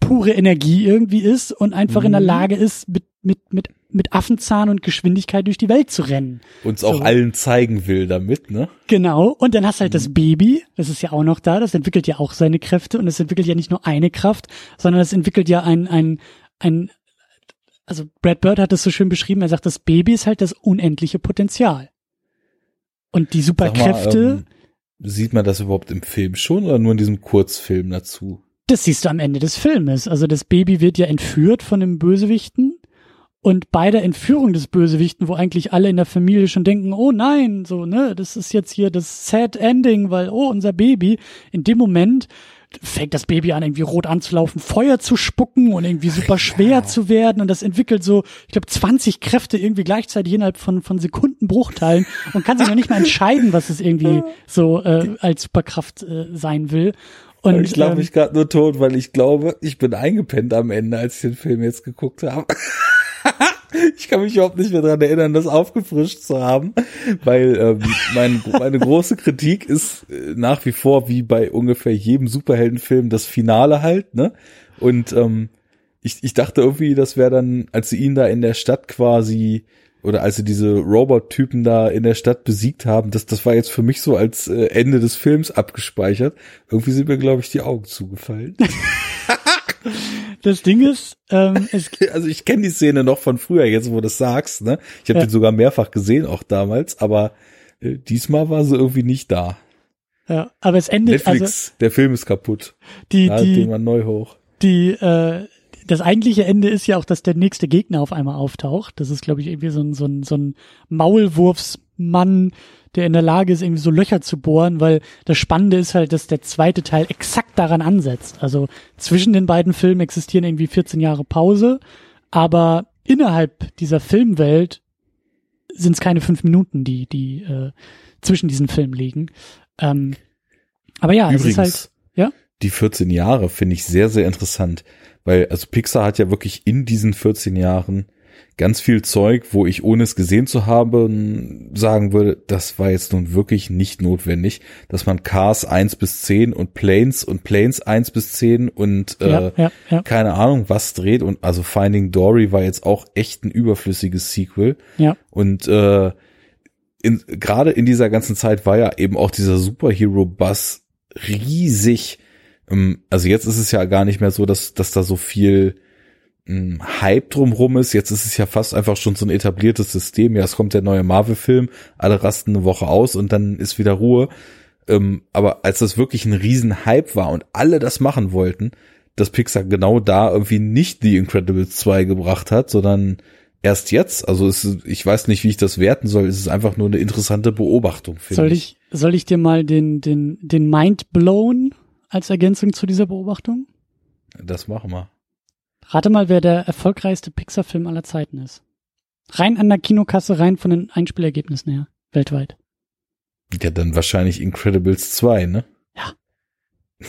pure Energie irgendwie ist und einfach mhm. in der mhm. Lage ist, mit, mit, mit mit Affenzahn und Geschwindigkeit durch die Welt zu rennen. Uns so. auch allen zeigen will damit, ne? Genau. Und dann hast du halt mhm. das Baby, das ist ja auch noch da, das entwickelt ja auch seine Kräfte und es entwickelt ja nicht nur eine Kraft, sondern es entwickelt ja ein, ein, ein, also Brad Bird hat es so schön beschrieben, er sagt, das Baby ist halt das unendliche Potenzial. Und die Superkräfte. Mal, ähm, sieht man das überhaupt im Film schon oder nur in diesem Kurzfilm dazu? Das siehst du am Ende des Filmes. Also das Baby wird ja entführt von dem Bösewichten und bei der Entführung des Bösewichten, wo eigentlich alle in der Familie schon denken, oh nein, so, ne, das ist jetzt hier das Sad Ending, weil, oh, unser Baby, in dem Moment fängt das Baby an, irgendwie rot anzulaufen, Feuer zu spucken und irgendwie super schwer ja. zu werden und das entwickelt so, ich glaube, 20 Kräfte irgendwie gleichzeitig innerhalb von, von Sekundenbruchteilen und kann sich noch nicht mal entscheiden, was es irgendwie so äh, als Superkraft äh, sein will. Und ich glaube ähm, mich gerade nur tot, weil ich glaube, ich bin eingepennt am Ende, als ich den Film jetzt geguckt habe. ich kann mich überhaupt nicht mehr dran erinnern, das aufgefrischt zu haben, weil ähm, mein, meine große Kritik ist äh, nach wie vor wie bei ungefähr jedem Superheldenfilm das Finale halt, ne? Und ähm, ich, ich dachte irgendwie, das wäre dann, als sie ihn da in der Stadt quasi oder als sie diese Robot-Typen da in der Stadt besiegt haben, das, das war jetzt für mich so als äh, Ende des Films abgespeichert. Irgendwie sind mir, glaube ich, die Augen zugefallen. Das Ding ist, ähm, es also ich kenne die Szene noch von früher, jetzt wo du das sagst, ne? Ich habe ja. den sogar mehrfach gesehen, auch damals, aber äh, diesmal war sie irgendwie nicht da. Ja, aber es endet Netflix, also, der Film ist kaputt. Die, da die, den man neu hoch. Die, äh, das eigentliche Ende ist ja auch, dass der nächste Gegner auf einmal auftaucht. Das ist, glaube ich, irgendwie so ein, so ein, so ein Maulwurfsmann, der in der Lage ist, irgendwie so Löcher zu bohren, weil das Spannende ist halt, dass der zweite Teil exakt daran ansetzt. Also zwischen den beiden Filmen existieren irgendwie 14 Jahre Pause, aber innerhalb dieser Filmwelt sind es keine fünf Minuten, die, die äh, zwischen diesen Filmen liegen. Ähm, aber ja, Übrigens, es ist halt, ja. Die 14 Jahre finde ich sehr, sehr interessant, weil also Pixar hat ja wirklich in diesen 14 Jahren ganz viel Zeug, wo ich ohne es gesehen zu haben sagen würde, das war jetzt nun wirklich nicht notwendig, dass man Cars 1 bis 10 und Planes und Planes 1 bis 10 und äh, ja, ja, keine Ahnung was dreht und also Finding Dory war jetzt auch echt ein überflüssiges Sequel. Ja. Und äh, in, gerade in dieser ganzen Zeit war ja eben auch dieser Superhero-Bass riesig. Ähm, also jetzt ist es ja gar nicht mehr so, dass, dass da so viel Hype drumrum ist. Jetzt ist es ja fast einfach schon so ein etabliertes System. Ja, es kommt der neue Marvel-Film, alle rasten eine Woche aus und dann ist wieder Ruhe. Ähm, aber als das wirklich ein riesen Hype war und alle das machen wollten, dass Pixar genau da irgendwie nicht The Incredibles 2 gebracht hat, sondern erst jetzt. Also es, ich weiß nicht, wie ich das werten soll. Es ist einfach nur eine interessante Beobachtung. Soll ich, ich, soll ich dir mal den, den, den Mind blown als Ergänzung zu dieser Beobachtung? Das machen wir. Rate mal, wer der erfolgreichste Pixar-Film aller Zeiten ist. Rein an der Kinokasse, rein von den Einspielergebnissen her, weltweit. Ja, dann wahrscheinlich Incredibles 2, ne? Ja.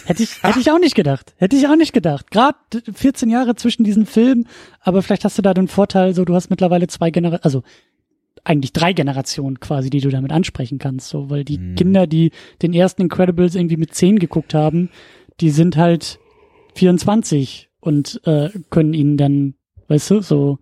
Hätte ich, hätte ich auch nicht gedacht. Hätte ich auch nicht gedacht. Gerade 14 Jahre zwischen diesen Filmen, aber vielleicht hast du da den Vorteil, so du hast mittlerweile zwei Generationen, also eigentlich drei Generationen quasi, die du damit ansprechen kannst, so, weil die mhm. Kinder, die den ersten Incredibles irgendwie mit zehn geguckt haben, die sind halt 24 und äh, können ihn dann, weißt du, so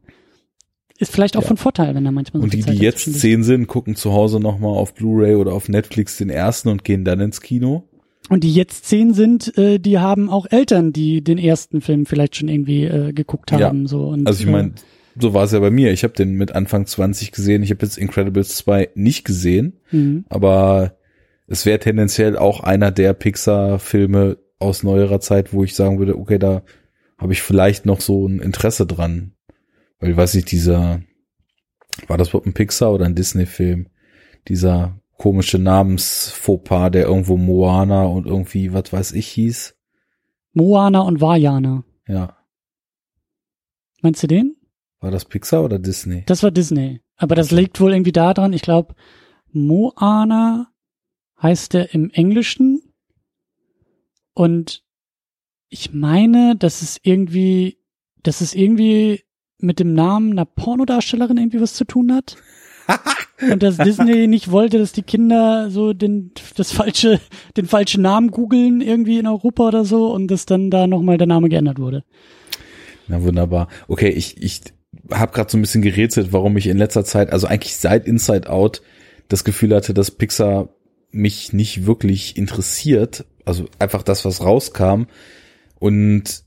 ist vielleicht auch ja. von Vorteil, wenn er manchmal so Und die, die jetzt zehn sind, gucken zu Hause nochmal auf Blu-ray oder auf Netflix den ersten und gehen dann ins Kino. Und die jetzt zehn sind, äh, die haben auch Eltern, die den ersten Film vielleicht schon irgendwie äh, geguckt haben. Ja. So. Und, also ich meine, äh, so war es ja bei mir. Ich habe den mit Anfang 20 gesehen. Ich habe jetzt Incredibles 2 nicht gesehen, mhm. aber es wäre tendenziell auch einer der Pixar-Filme aus neuerer Zeit, wo ich sagen würde, okay, da habe ich vielleicht noch so ein Interesse dran. Weil, weiß ich, dieser, war das überhaupt ein Pixar oder ein Disney-Film? Dieser komische Namensfauxpas, der irgendwo Moana und irgendwie, was weiß ich, hieß. Moana und Vajana. Ja. Meinst du den? War das Pixar oder Disney? Das war Disney. Aber das liegt wohl irgendwie daran, ich glaube, Moana heißt der im Englischen. Und ich meine, dass es irgendwie, dass es irgendwie mit dem Namen einer Pornodarstellerin irgendwie was zu tun hat. und dass Disney nicht wollte, dass die Kinder so den das falsche den falschen Namen googeln irgendwie in Europa oder so und dass dann da nochmal der Name geändert wurde. Na wunderbar. Okay, ich ich habe gerade so ein bisschen gerätselt, warum ich in letzter Zeit, also eigentlich seit Inside Out, das Gefühl hatte, dass Pixar mich nicht wirklich interessiert. Also einfach das, was rauskam. Und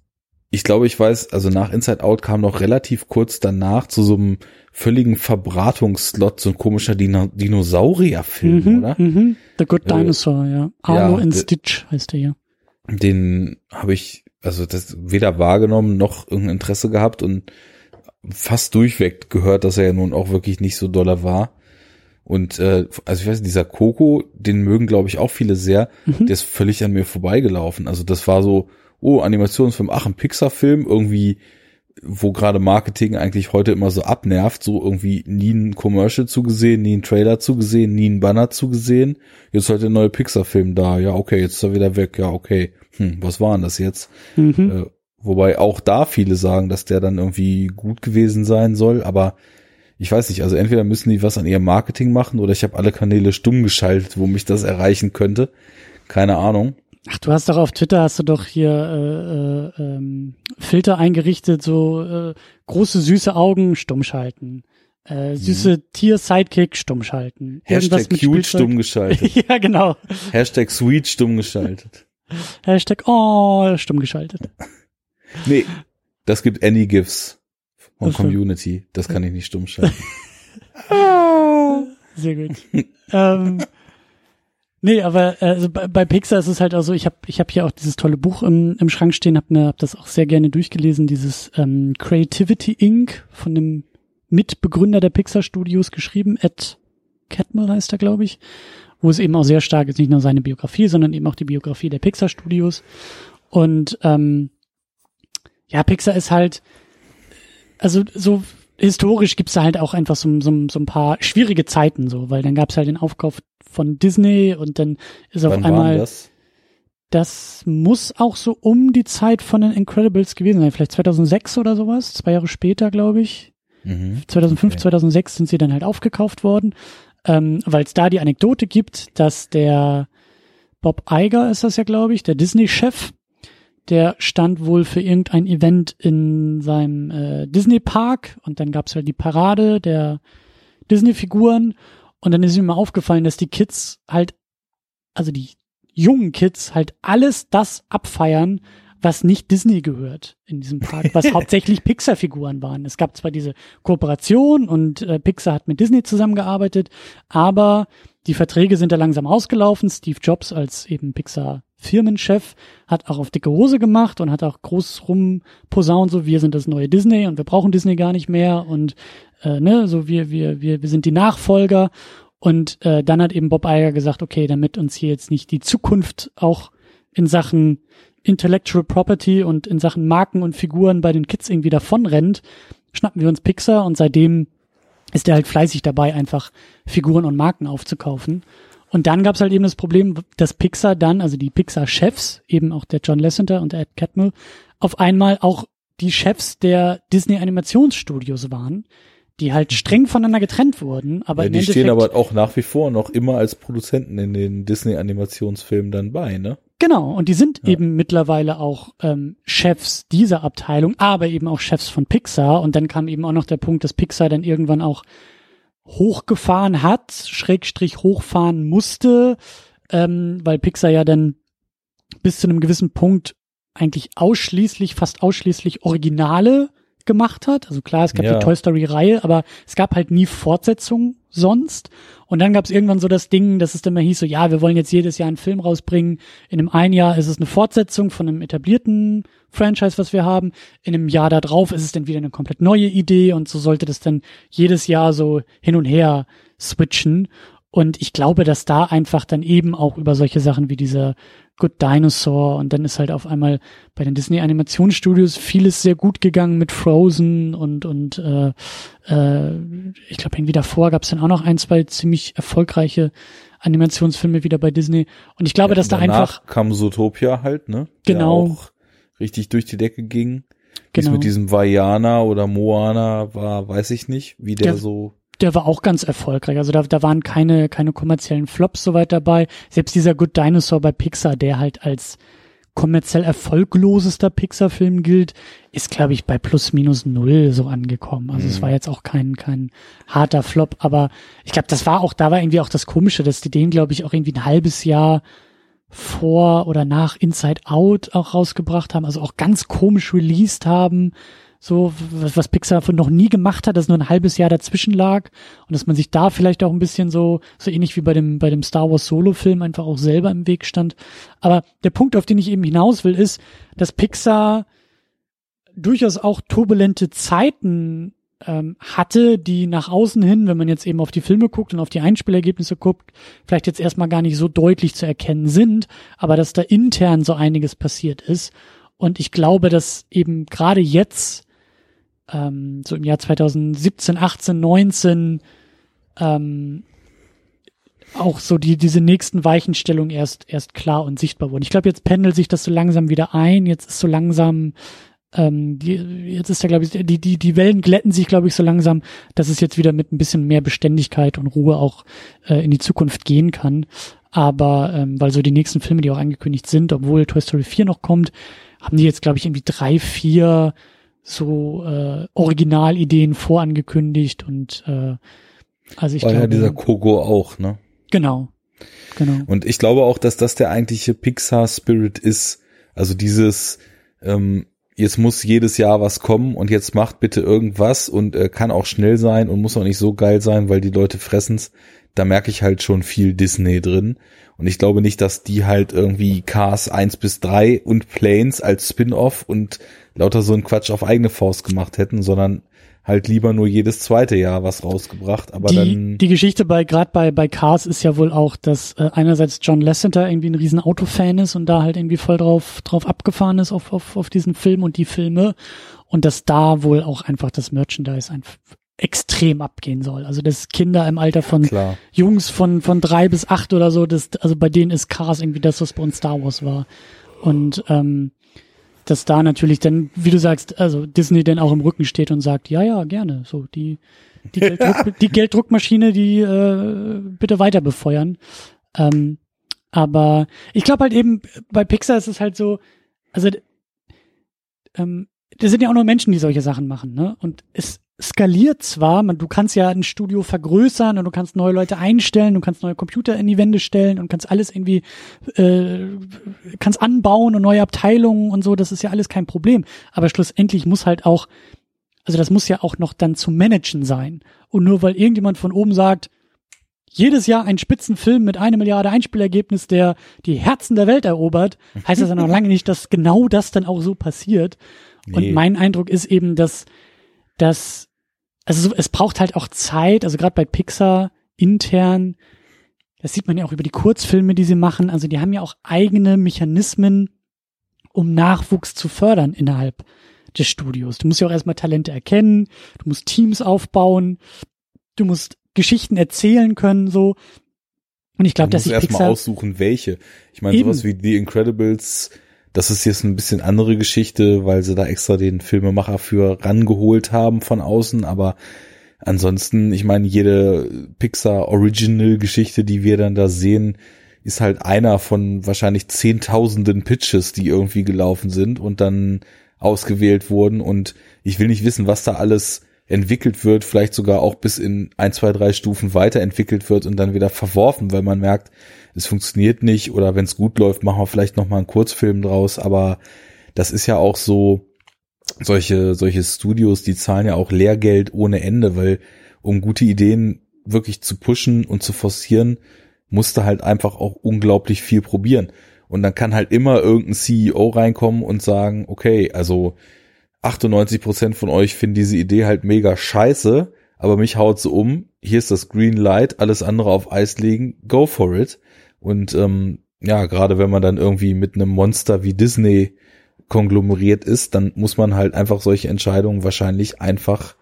ich glaube, ich weiß, also nach Inside Out kam noch relativ kurz danach zu so einem völligen Verbratungsslot, so ein komischer Dino Dinosaurierfilm, mhm, oder? Mhm. The Good äh, Dinosaur, äh, ja. Arlo ja, and Stitch heißt der ja. Den habe ich also das weder wahrgenommen noch irgendein Interesse gehabt und fast durchweg gehört, dass er ja nun auch wirklich nicht so doller war. Und äh, also ich weiß, dieser Coco, den mögen glaube ich auch viele sehr. Mhm. Der ist völlig an mir vorbeigelaufen. Also das war so, oh, Animationsfilm, ach, ein Pixar-Film, irgendwie, wo gerade Marketing eigentlich heute immer so abnervt, so irgendwie nie ein Commercial zugesehen, nie ein Trailer zugesehen, nie ein Banner zugesehen. Jetzt heute ein neuer Pixar-Film da, ja, okay, jetzt ist er wieder weg, ja, okay. Hm, was war denn das jetzt? Mhm. Äh, wobei auch da viele sagen, dass der dann irgendwie gut gewesen sein soll, aber ich weiß nicht, also entweder müssen die was an ihrem Marketing machen oder ich habe alle Kanäle stumm geschaltet, wo mich das erreichen könnte. Keine Ahnung. Ach, du hast doch auf Twitter hast du doch hier äh, äh, ähm, Filter eingerichtet, so äh, große süße Augen stumm schalten. Äh, süße mhm. Tier-Sidekick stumm schalten. Hashtag cute stumm geschaltet. ja, genau. Hashtag sweet stumm geschaltet. Hashtag oh stumm geschaltet. nee, das gibt Any GIFs von okay. Community. Das kann ich nicht stumm schalten. Sehr gut. ähm, Nee, aber äh, also bei, bei Pixar ist es halt auch so, ich habe ich hab hier auch dieses tolle Buch im, im Schrank stehen, habe mir hab das auch sehr gerne durchgelesen, dieses ähm, Creativity Inc. von dem Mitbegründer der Pixar Studios geschrieben, Ed Catmull heißt er, glaube ich, wo es eben auch sehr stark ist, nicht nur seine Biografie, sondern eben auch die Biografie der Pixar Studios. Und ähm, ja, Pixar ist halt, also so historisch gibt's da halt auch einfach so, so, so ein paar schwierige Zeiten so, weil dann gab's halt den Aufkauf von Disney und dann ist Wann auf einmal. Das? das muss auch so um die Zeit von den Incredibles gewesen sein, vielleicht 2006 oder sowas, zwei Jahre später, glaube ich. Mhm, 2005, okay. 2006 sind sie dann halt aufgekauft worden, ähm, weil es da die Anekdote gibt, dass der Bob Iger ist das ja, glaube ich, der Disney-Chef, der stand wohl für irgendein Event in seinem äh, Disney-Park und dann gab's halt die Parade der Disney-Figuren und dann ist ihm mal aufgefallen, dass die Kids halt, also die jungen Kids halt alles das abfeiern, was nicht Disney gehört in diesem Park, was hauptsächlich Pixar-Figuren waren. Es gab zwar diese Kooperation und äh, Pixar hat mit Disney zusammengearbeitet, aber die Verträge sind da langsam ausgelaufen. Steve Jobs als eben Pixar Firmenchef hat auch auf dicke Hose gemacht und hat auch groß rumposaunt, so wir sind das neue Disney und wir brauchen Disney gar nicht mehr und äh, ne, so wir, wir, wir, wir sind die Nachfolger. Und äh, dann hat eben Bob Iger gesagt, okay, damit uns hier jetzt nicht die Zukunft auch in Sachen Intellectual Property und in Sachen Marken und Figuren bei den Kids irgendwie davonrennt, schnappen wir uns Pixar und seitdem ist er halt fleißig dabei, einfach Figuren und Marken aufzukaufen. Und dann gab es halt eben das Problem, dass Pixar dann, also die Pixar-Chefs, eben auch der John Lasseter und der Ed Catmull, auf einmal auch die Chefs der Disney-Animationsstudios waren, die halt streng voneinander getrennt wurden. Aber ja, die stehen aber auch nach wie vor noch immer als Produzenten in den Disney-Animationsfilmen dann bei, ne? Genau, und die sind ja. eben mittlerweile auch ähm, Chefs dieser Abteilung, aber eben auch Chefs von Pixar. Und dann kam eben auch noch der Punkt, dass Pixar dann irgendwann auch hochgefahren hat, Schrägstrich hochfahren musste, ähm, weil Pixar ja dann bis zu einem gewissen Punkt eigentlich ausschließlich, fast ausschließlich Originale gemacht hat. Also klar, es gab ja. die Toy Story Reihe, aber es gab halt nie Fortsetzungen sonst. Und dann gab es irgendwann so das Ding, dass es dann mal hieß, so ja, wir wollen jetzt jedes Jahr einen Film rausbringen. In einem einen Jahr ist es eine Fortsetzung von einem etablierten Franchise, was wir haben. In einem Jahr darauf ist es dann wieder eine komplett neue Idee und so sollte das dann jedes Jahr so hin und her switchen. Und ich glaube, dass da einfach dann eben auch über solche Sachen wie diese Good Dinosaur und dann ist halt auf einmal bei den Disney Animationsstudios vieles sehr gut gegangen mit Frozen und und äh, äh, ich glaube irgendwie davor gab es dann auch noch ein zwei ziemlich erfolgreiche Animationsfilme wieder bei Disney. Und ich glaube, ja, dass da einfach kam Zootopia halt ne? Genau. Der auch richtig durch die Decke ging. Genau. mit diesem Vajana oder Moana war weiß ich nicht wie der, der so der war auch ganz erfolgreich. Also da, da waren keine, keine kommerziellen Flops soweit dabei. Selbst dieser Good Dinosaur bei Pixar, der halt als kommerziell erfolglosester Pixar-Film gilt, ist, glaube ich, bei plus minus null so angekommen. Also mhm. es war jetzt auch kein, kein harter Flop, aber ich glaube, das war auch, da war irgendwie auch das Komische, dass die den, glaube ich, auch irgendwie ein halbes Jahr vor oder nach Inside Out auch rausgebracht haben, also auch ganz komisch released haben so was, was Pixar noch nie gemacht hat, dass nur ein halbes Jahr dazwischen lag und dass man sich da vielleicht auch ein bisschen so so ähnlich wie bei dem bei dem Star Wars Solo Film einfach auch selber im Weg stand. Aber der Punkt, auf den ich eben hinaus will, ist, dass Pixar durchaus auch turbulente Zeiten ähm, hatte, die nach außen hin, wenn man jetzt eben auf die Filme guckt und auf die Einspielergebnisse guckt, vielleicht jetzt erstmal gar nicht so deutlich zu erkennen sind, aber dass da intern so einiges passiert ist. Und ich glaube, dass eben gerade jetzt ähm, so im Jahr 2017, 18, 19 ähm, auch so die diese nächsten Weichenstellungen erst erst klar und sichtbar wurden. Ich glaube, jetzt pendelt sich das so langsam wieder ein. Jetzt ist so langsam ähm, die, jetzt ist ja glaube ich die die die Wellen glätten sich glaube ich so langsam, dass es jetzt wieder mit ein bisschen mehr Beständigkeit und Ruhe auch äh, in die Zukunft gehen kann. Aber ähm, weil so die nächsten Filme, die auch angekündigt sind, obwohl Toy Story 4 noch kommt, haben die jetzt glaube ich irgendwie drei, vier so äh, Originalideen vorangekündigt und äh, also ich War glaube, ja dieser Kogo auch, ne? Genau. Genau. Und ich glaube auch, dass das der eigentliche Pixar Spirit ist. Also dieses ähm, jetzt muss jedes Jahr was kommen und jetzt macht bitte irgendwas und äh, kann auch schnell sein und muss auch nicht so geil sein, weil die Leute fressen's. Da merke ich halt schon viel Disney drin. Und ich glaube nicht, dass die halt irgendwie Cars 1 bis 3 und Planes als Spin-off und lauter so ein Quatsch auf eigene Faust gemacht hätten, sondern halt lieber nur jedes zweite Jahr was rausgebracht. Aber die, dann die Geschichte bei gerade bei bei Cars ist ja wohl auch, dass äh, einerseits John Lasseter irgendwie ein riesen Autofan ist und da halt irgendwie voll drauf drauf abgefahren ist auf auf auf diesen Film und die Filme und dass da wohl auch einfach das Merchandise einfach extrem abgehen soll. Also das Kinder im Alter von Klar. Jungs von von drei bis acht oder so, das also bei denen ist Cars irgendwie das, was bei uns Star Wars war. Und ähm, dass da natürlich dann, wie du sagst, also Disney dann auch im Rücken steht und sagt, ja, ja, gerne, so die die, Gelddruck, die Gelddruckmaschine, die äh, bitte weiter befeuern. Ähm, aber ich glaube halt eben bei Pixar ist es halt so, also ähm, das sind ja auch nur Menschen, die solche Sachen machen, ne? Und es skaliert zwar, man, du kannst ja ein Studio vergrößern und du kannst neue Leute einstellen, du kannst neue Computer in die Wände stellen und kannst alles irgendwie, äh, kannst anbauen und neue Abteilungen und so, das ist ja alles kein Problem. Aber schlussendlich muss halt auch, also das muss ja auch noch dann zu managen sein. Und nur weil irgendjemand von oben sagt, jedes Jahr ein Spitzenfilm mit einer Milliarde Einspielergebnis, der die Herzen der Welt erobert, heißt das ja noch lange nicht, dass genau das dann auch so passiert. Nee. Und mein Eindruck ist eben, dass dass, also es braucht halt auch Zeit, also gerade bei Pixar intern, das sieht man ja auch über die Kurzfilme, die sie machen, also die haben ja auch eigene Mechanismen, um Nachwuchs zu fördern innerhalb des Studios. Du musst ja auch erstmal Talente erkennen, du musst Teams aufbauen, du musst Geschichten erzählen können, so. Und ich glaube, dass ich erstmal aussuchen, welche. Ich meine, sowas wie The Incredibles das ist jetzt ein bisschen andere Geschichte, weil sie da extra den Filmemacher für rangeholt haben von außen, aber ansonsten, ich meine, jede Pixar Original Geschichte, die wir dann da sehen, ist halt einer von wahrscheinlich zehntausenden Pitches, die irgendwie gelaufen sind und dann ausgewählt wurden. Und ich will nicht wissen, was da alles entwickelt wird, vielleicht sogar auch bis in ein, zwei, drei Stufen weiterentwickelt wird und dann wieder verworfen, weil man merkt, es funktioniert nicht oder wenn es gut läuft, machen wir vielleicht noch mal einen Kurzfilm draus, aber das ist ja auch so solche solche Studios, die zahlen ja auch Lehrgeld ohne Ende, weil um gute Ideen wirklich zu pushen und zu forcieren, musste halt einfach auch unglaublich viel probieren. Und dann kann halt immer irgendein CEO reinkommen und sagen, okay, also 98 Prozent von euch finden diese Idee halt mega scheiße, aber mich haut sie um. Hier ist das Green Light, alles andere auf Eis legen, go for it. Und ähm, ja, gerade wenn man dann irgendwie mit einem Monster wie Disney konglomeriert ist, dann muss man halt einfach solche Entscheidungen wahrscheinlich einfach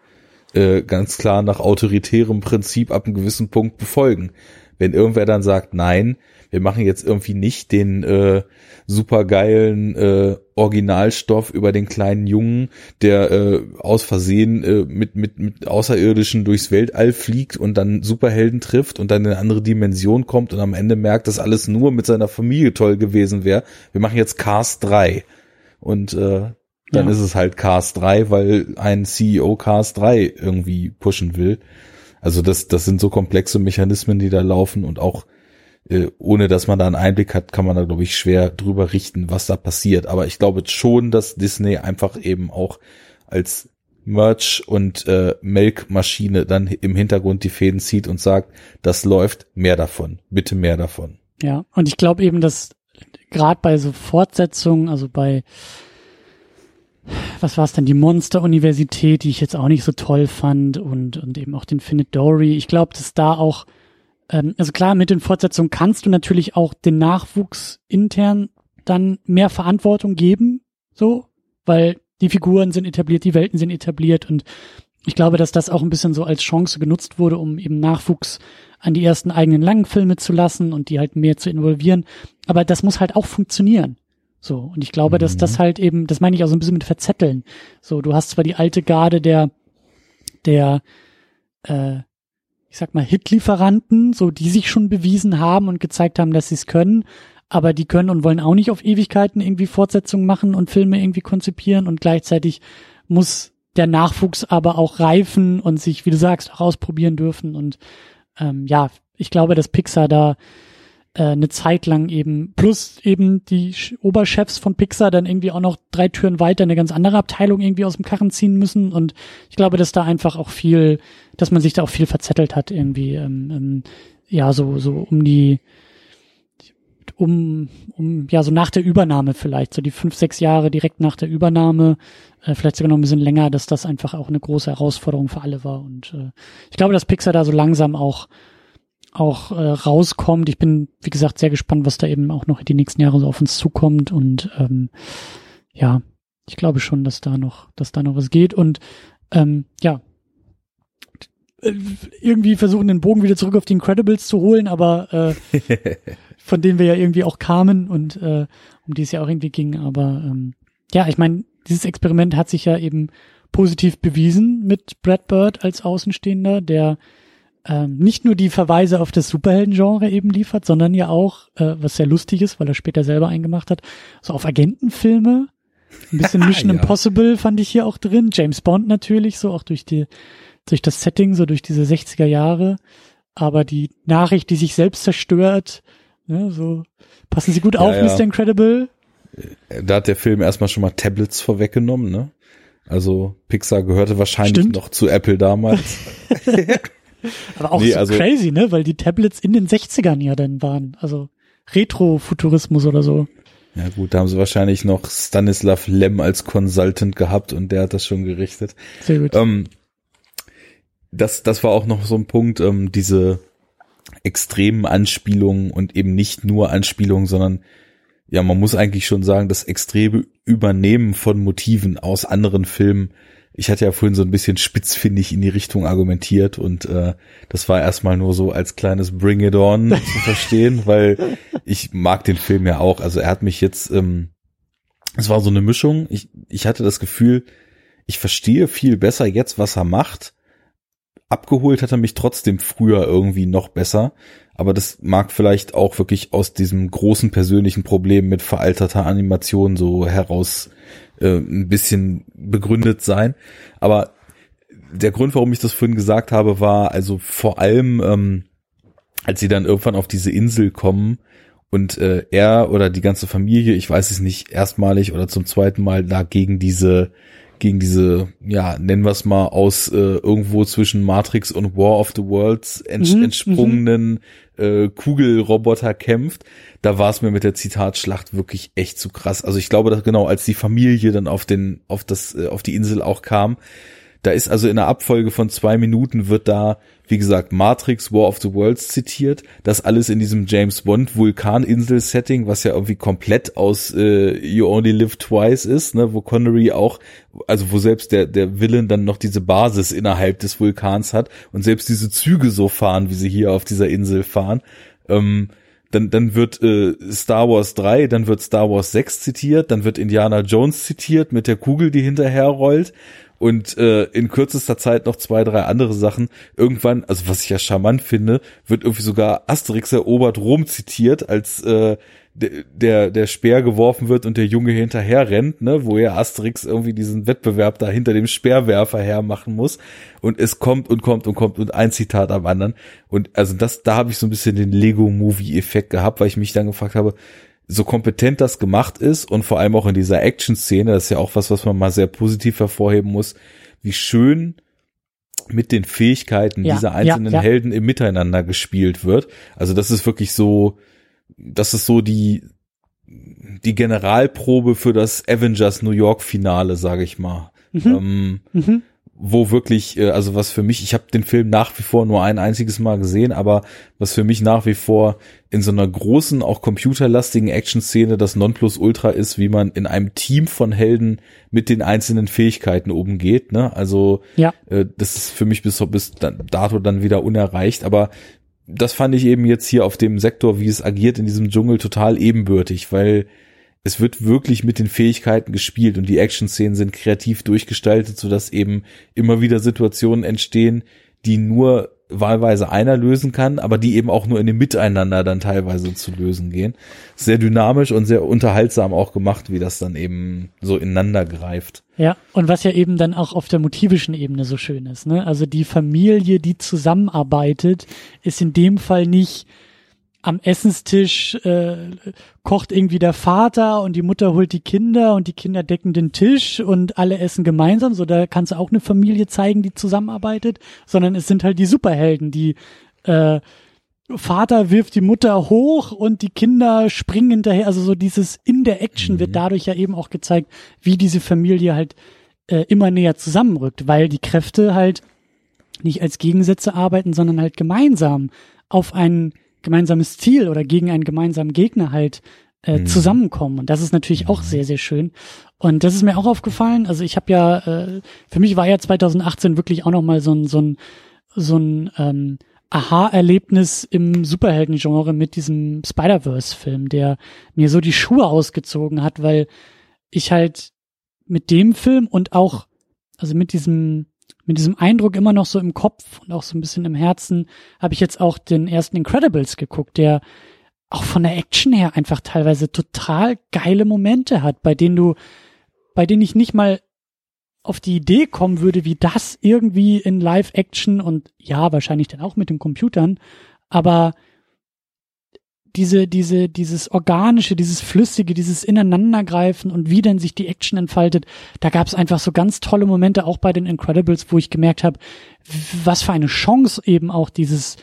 äh, ganz klar nach autoritärem Prinzip ab einem gewissen Punkt befolgen. Wenn irgendwer dann sagt, nein, wir machen jetzt irgendwie nicht den äh, supergeilen äh, Originalstoff über den kleinen Jungen, der äh, aus Versehen äh, mit, mit, mit Außerirdischen durchs Weltall fliegt und dann Superhelden trifft und dann in eine andere Dimension kommt und am Ende merkt, dass alles nur mit seiner Familie toll gewesen wäre. Wir machen jetzt Cars 3. Und äh, dann ja. ist es halt Cars 3, weil ein CEO Cars 3 irgendwie pushen will. Also das, das sind so komplexe Mechanismen, die da laufen und auch äh, ohne dass man da einen Einblick hat, kann man da, glaube ich, schwer drüber richten, was da passiert. Aber ich glaube schon, dass Disney einfach eben auch als Merch und äh, Melkmaschine dann im Hintergrund die Fäden zieht und sagt, das läuft, mehr davon, bitte mehr davon. Ja, und ich glaube eben, dass gerade bei so Fortsetzungen, also bei was war es denn, die Monster-Universität, die ich jetzt auch nicht so toll fand und, und eben auch den Findet Dory. Ich glaube, dass da auch ähm, also klar, mit den Fortsetzungen kannst du natürlich auch den Nachwuchs intern dann mehr Verantwortung geben, so, weil die Figuren sind etabliert, die Welten sind etabliert und ich glaube, dass das auch ein bisschen so als Chance genutzt wurde, um eben Nachwuchs an die ersten eigenen langen Filme zu lassen und die halt mehr zu involvieren. Aber das muss halt auch funktionieren. So. Und ich glaube, mhm. dass das mhm. halt eben, das meine ich auch so ein bisschen mit Verzetteln. So, du hast zwar die alte Garde der, der, äh, ich sag mal, Hitlieferanten, so die sich schon bewiesen haben und gezeigt haben, dass sie es können, aber die können und wollen auch nicht auf Ewigkeiten irgendwie Fortsetzungen machen und Filme irgendwie konzipieren und gleichzeitig muss der Nachwuchs aber auch reifen und sich, wie du sagst, auch ausprobieren dürfen und ähm, ja, ich glaube, dass Pixar da äh, eine Zeit lang eben, plus eben die Oberchefs von Pixar dann irgendwie auch noch drei Türen weiter eine ganz andere Abteilung irgendwie aus dem Karren ziehen müssen. Und ich glaube, dass da einfach auch viel, dass man sich da auch viel verzettelt hat irgendwie. Ähm, ähm, ja, so, so um die, um, um, ja, so nach der Übernahme vielleicht, so die fünf, sechs Jahre direkt nach der Übernahme, äh, vielleicht sogar noch ein bisschen länger, dass das einfach auch eine große Herausforderung für alle war. Und äh, ich glaube, dass Pixar da so langsam auch auch äh, rauskommt. Ich bin, wie gesagt, sehr gespannt, was da eben auch noch die nächsten Jahre so auf uns zukommt. Und ähm, ja, ich glaube schon, dass da noch, dass da noch was geht. Und ähm, ja, irgendwie versuchen, den Bogen wieder zurück auf die Incredibles zu holen, aber äh, von denen wir ja irgendwie auch kamen und äh, um die es ja auch irgendwie ging. Aber ähm, ja, ich meine, dieses Experiment hat sich ja eben positiv bewiesen mit Brad Bird als Außenstehender, der ähm, nicht nur die Verweise auf das Superhelden-Genre eben liefert, sondern ja auch, äh, was sehr lustig ist, weil er später selber eingemacht hat, so auf Agentenfilme. Ein bisschen Mission ja. Impossible fand ich hier auch drin. James Bond natürlich, so auch durch die, durch das Setting, so durch diese 60er Jahre. Aber die Nachricht, die sich selbst zerstört, ne, so, passen Sie gut ja, auf, ja. Mr. Incredible. Äh, da hat der Film erstmal schon mal Tablets vorweggenommen, ne? Also Pixar gehörte wahrscheinlich Stimmt. noch zu Apple damals. Aber auch nee, so also, crazy, ne? Weil die Tablets in den 60ern ja dann waren. Also Retro-Futurismus oder so. Ja gut, da haben sie wahrscheinlich noch Stanislav Lem als Consultant gehabt und der hat das schon gerichtet. Sehr gut. Ähm, das, das war auch noch so ein Punkt, ähm, diese extremen Anspielungen und eben nicht nur Anspielungen, sondern ja, man muss eigentlich schon sagen, das extreme Übernehmen von Motiven aus anderen Filmen ich hatte ja vorhin so ein bisschen spitzfindig in die Richtung argumentiert und äh, das war erstmal nur so als kleines Bring It On zu verstehen, weil ich mag den Film ja auch. Also er hat mich jetzt, ähm, es war so eine Mischung. Ich, ich hatte das Gefühl, ich verstehe viel besser jetzt, was er macht, abgeholt hat er mich trotzdem früher irgendwie noch besser. Aber das mag vielleicht auch wirklich aus diesem großen persönlichen Problem mit veralterter Animation so heraus äh, ein bisschen begründet sein. Aber der Grund, warum ich das vorhin gesagt habe, war also vor allem, ähm, als sie dann irgendwann auf diese Insel kommen und äh, er oder die ganze Familie, ich weiß es nicht, erstmalig oder zum zweiten Mal da gegen diese gegen diese, ja, nennen wir es mal, aus äh, irgendwo zwischen Matrix und War of the Worlds ents mhm, entsprungenen mhm. äh, Kugelroboter kämpft. Da war es mir mit der Zitatschlacht wirklich echt zu krass. Also ich glaube, dass genau als die Familie dann auf den, auf das, äh, auf die Insel auch kam, da ist also in einer Abfolge von zwei Minuten wird da, wie gesagt, Matrix War of the Worlds zitiert. Das alles in diesem James Bond Vulkaninsel-Setting, was ja irgendwie komplett aus äh, You Only Live Twice ist, ne, wo Connery auch, also wo selbst der, der Villain dann noch diese Basis innerhalb des Vulkans hat und selbst diese Züge so fahren, wie sie hier auf dieser Insel fahren. Ähm, dann, dann wird äh, Star Wars 3, dann wird Star Wars 6 zitiert, dann wird Indiana Jones zitiert mit der Kugel, die hinterher rollt und äh, in kürzester Zeit noch zwei, drei andere Sachen. Irgendwann, also was ich ja charmant finde, wird irgendwie sogar Asterix erobert Rom zitiert, als äh, der, der Speer geworfen wird und der Junge hinterher rennt, ne, wo ja Asterix irgendwie diesen Wettbewerb da hinter dem Speerwerfer hermachen muss. Und es kommt und kommt und kommt und ein Zitat am anderen. Und also das, da habe ich so ein bisschen den Lego-Movie-Effekt gehabt, weil ich mich dann gefragt habe, so kompetent das gemacht ist und vor allem auch in dieser Action-Szene, das ist ja auch was, was man mal sehr positiv hervorheben muss, wie schön mit den Fähigkeiten ja, dieser einzelnen ja, ja. Helden im Miteinander gespielt wird. Also das ist wirklich so, das ist so die, die Generalprobe für das Avengers New York Finale, sage ich mal. Mhm. Ähm, mhm wo wirklich, äh, also was für mich, ich habe den Film nach wie vor nur ein einziges Mal gesehen, aber was für mich nach wie vor in so einer großen, auch computerlastigen Action-Szene das Nonplusultra ist, wie man in einem Team von Helden mit den einzelnen Fähigkeiten umgeht. Ne? Also ja. äh, das ist für mich bis, bis dato dann wieder unerreicht, aber das fand ich eben jetzt hier auf dem Sektor, wie es agiert in diesem Dschungel, total ebenbürtig, weil es wird wirklich mit den Fähigkeiten gespielt und die Action-Szenen sind kreativ durchgestaltet, sodass eben immer wieder Situationen entstehen, die nur wahlweise einer lösen kann, aber die eben auch nur in dem Miteinander dann teilweise zu lösen gehen. Sehr dynamisch und sehr unterhaltsam auch gemacht, wie das dann eben so ineinander greift. Ja, und was ja eben dann auch auf der motivischen Ebene so schön ist, ne? Also die Familie, die zusammenarbeitet, ist in dem Fall nicht am Essenstisch äh, kocht irgendwie der Vater und die Mutter holt die Kinder und die Kinder decken den Tisch und alle essen gemeinsam. So, da kannst du auch eine Familie zeigen, die zusammenarbeitet, sondern es sind halt die Superhelden, die äh, Vater wirft die Mutter hoch und die Kinder springen hinterher. Also so dieses in der Action mhm. wird dadurch ja eben auch gezeigt, wie diese Familie halt äh, immer näher zusammenrückt, weil die Kräfte halt nicht als Gegensätze arbeiten, sondern halt gemeinsam auf einen gemeinsames Ziel oder gegen einen gemeinsamen Gegner halt äh, mhm. zusammenkommen. Und das ist natürlich auch mhm. sehr, sehr schön. Und das ist mir auch aufgefallen. Also ich habe ja, äh, für mich war ja 2018 wirklich auch nochmal so ein, so ein, so ein ähm, Aha-Erlebnis im Superhelden-Genre mit diesem Spider-Verse-Film, der mir so die Schuhe ausgezogen hat, weil ich halt mit dem Film und auch, also mit diesem mit diesem Eindruck immer noch so im Kopf und auch so ein bisschen im Herzen habe ich jetzt auch den ersten Incredibles geguckt, der auch von der Action her einfach teilweise total geile Momente hat, bei denen du, bei denen ich nicht mal auf die Idee kommen würde, wie das irgendwie in Live-Action und ja, wahrscheinlich dann auch mit den Computern, aber diese, diese, dieses organische, dieses flüssige, dieses Ineinandergreifen und wie denn sich die Action entfaltet, da gab es einfach so ganz tolle Momente, auch bei den Incredibles, wo ich gemerkt habe, was für eine Chance eben auch dieses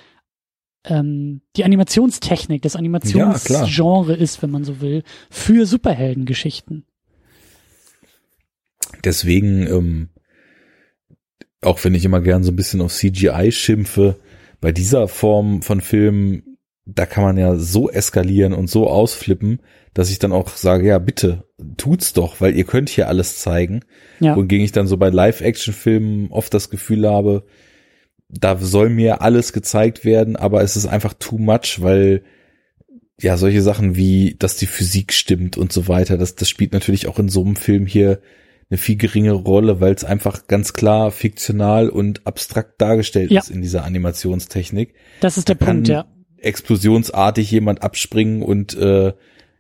ähm, die Animationstechnik, das Animationsgenre ja, ist, wenn man so will, für Superheldengeschichten. Deswegen, ähm, auch wenn ich immer gern so ein bisschen auf CGI schimpfe, bei dieser Form von Filmen da kann man ja so eskalieren und so ausflippen, dass ich dann auch sage, ja, bitte, tut's doch, weil ihr könnt hier alles zeigen. Ja. Wogegen ich dann so bei Live-Action-Filmen oft das Gefühl habe, da soll mir alles gezeigt werden, aber es ist einfach too much, weil ja, solche Sachen wie, dass die Physik stimmt und so weiter, das, das spielt natürlich auch in so einem Film hier eine viel geringere Rolle, weil es einfach ganz klar fiktional und abstrakt dargestellt ja. ist in dieser Animationstechnik. Das ist der da Punkt, ja. Explosionsartig jemand abspringen und äh,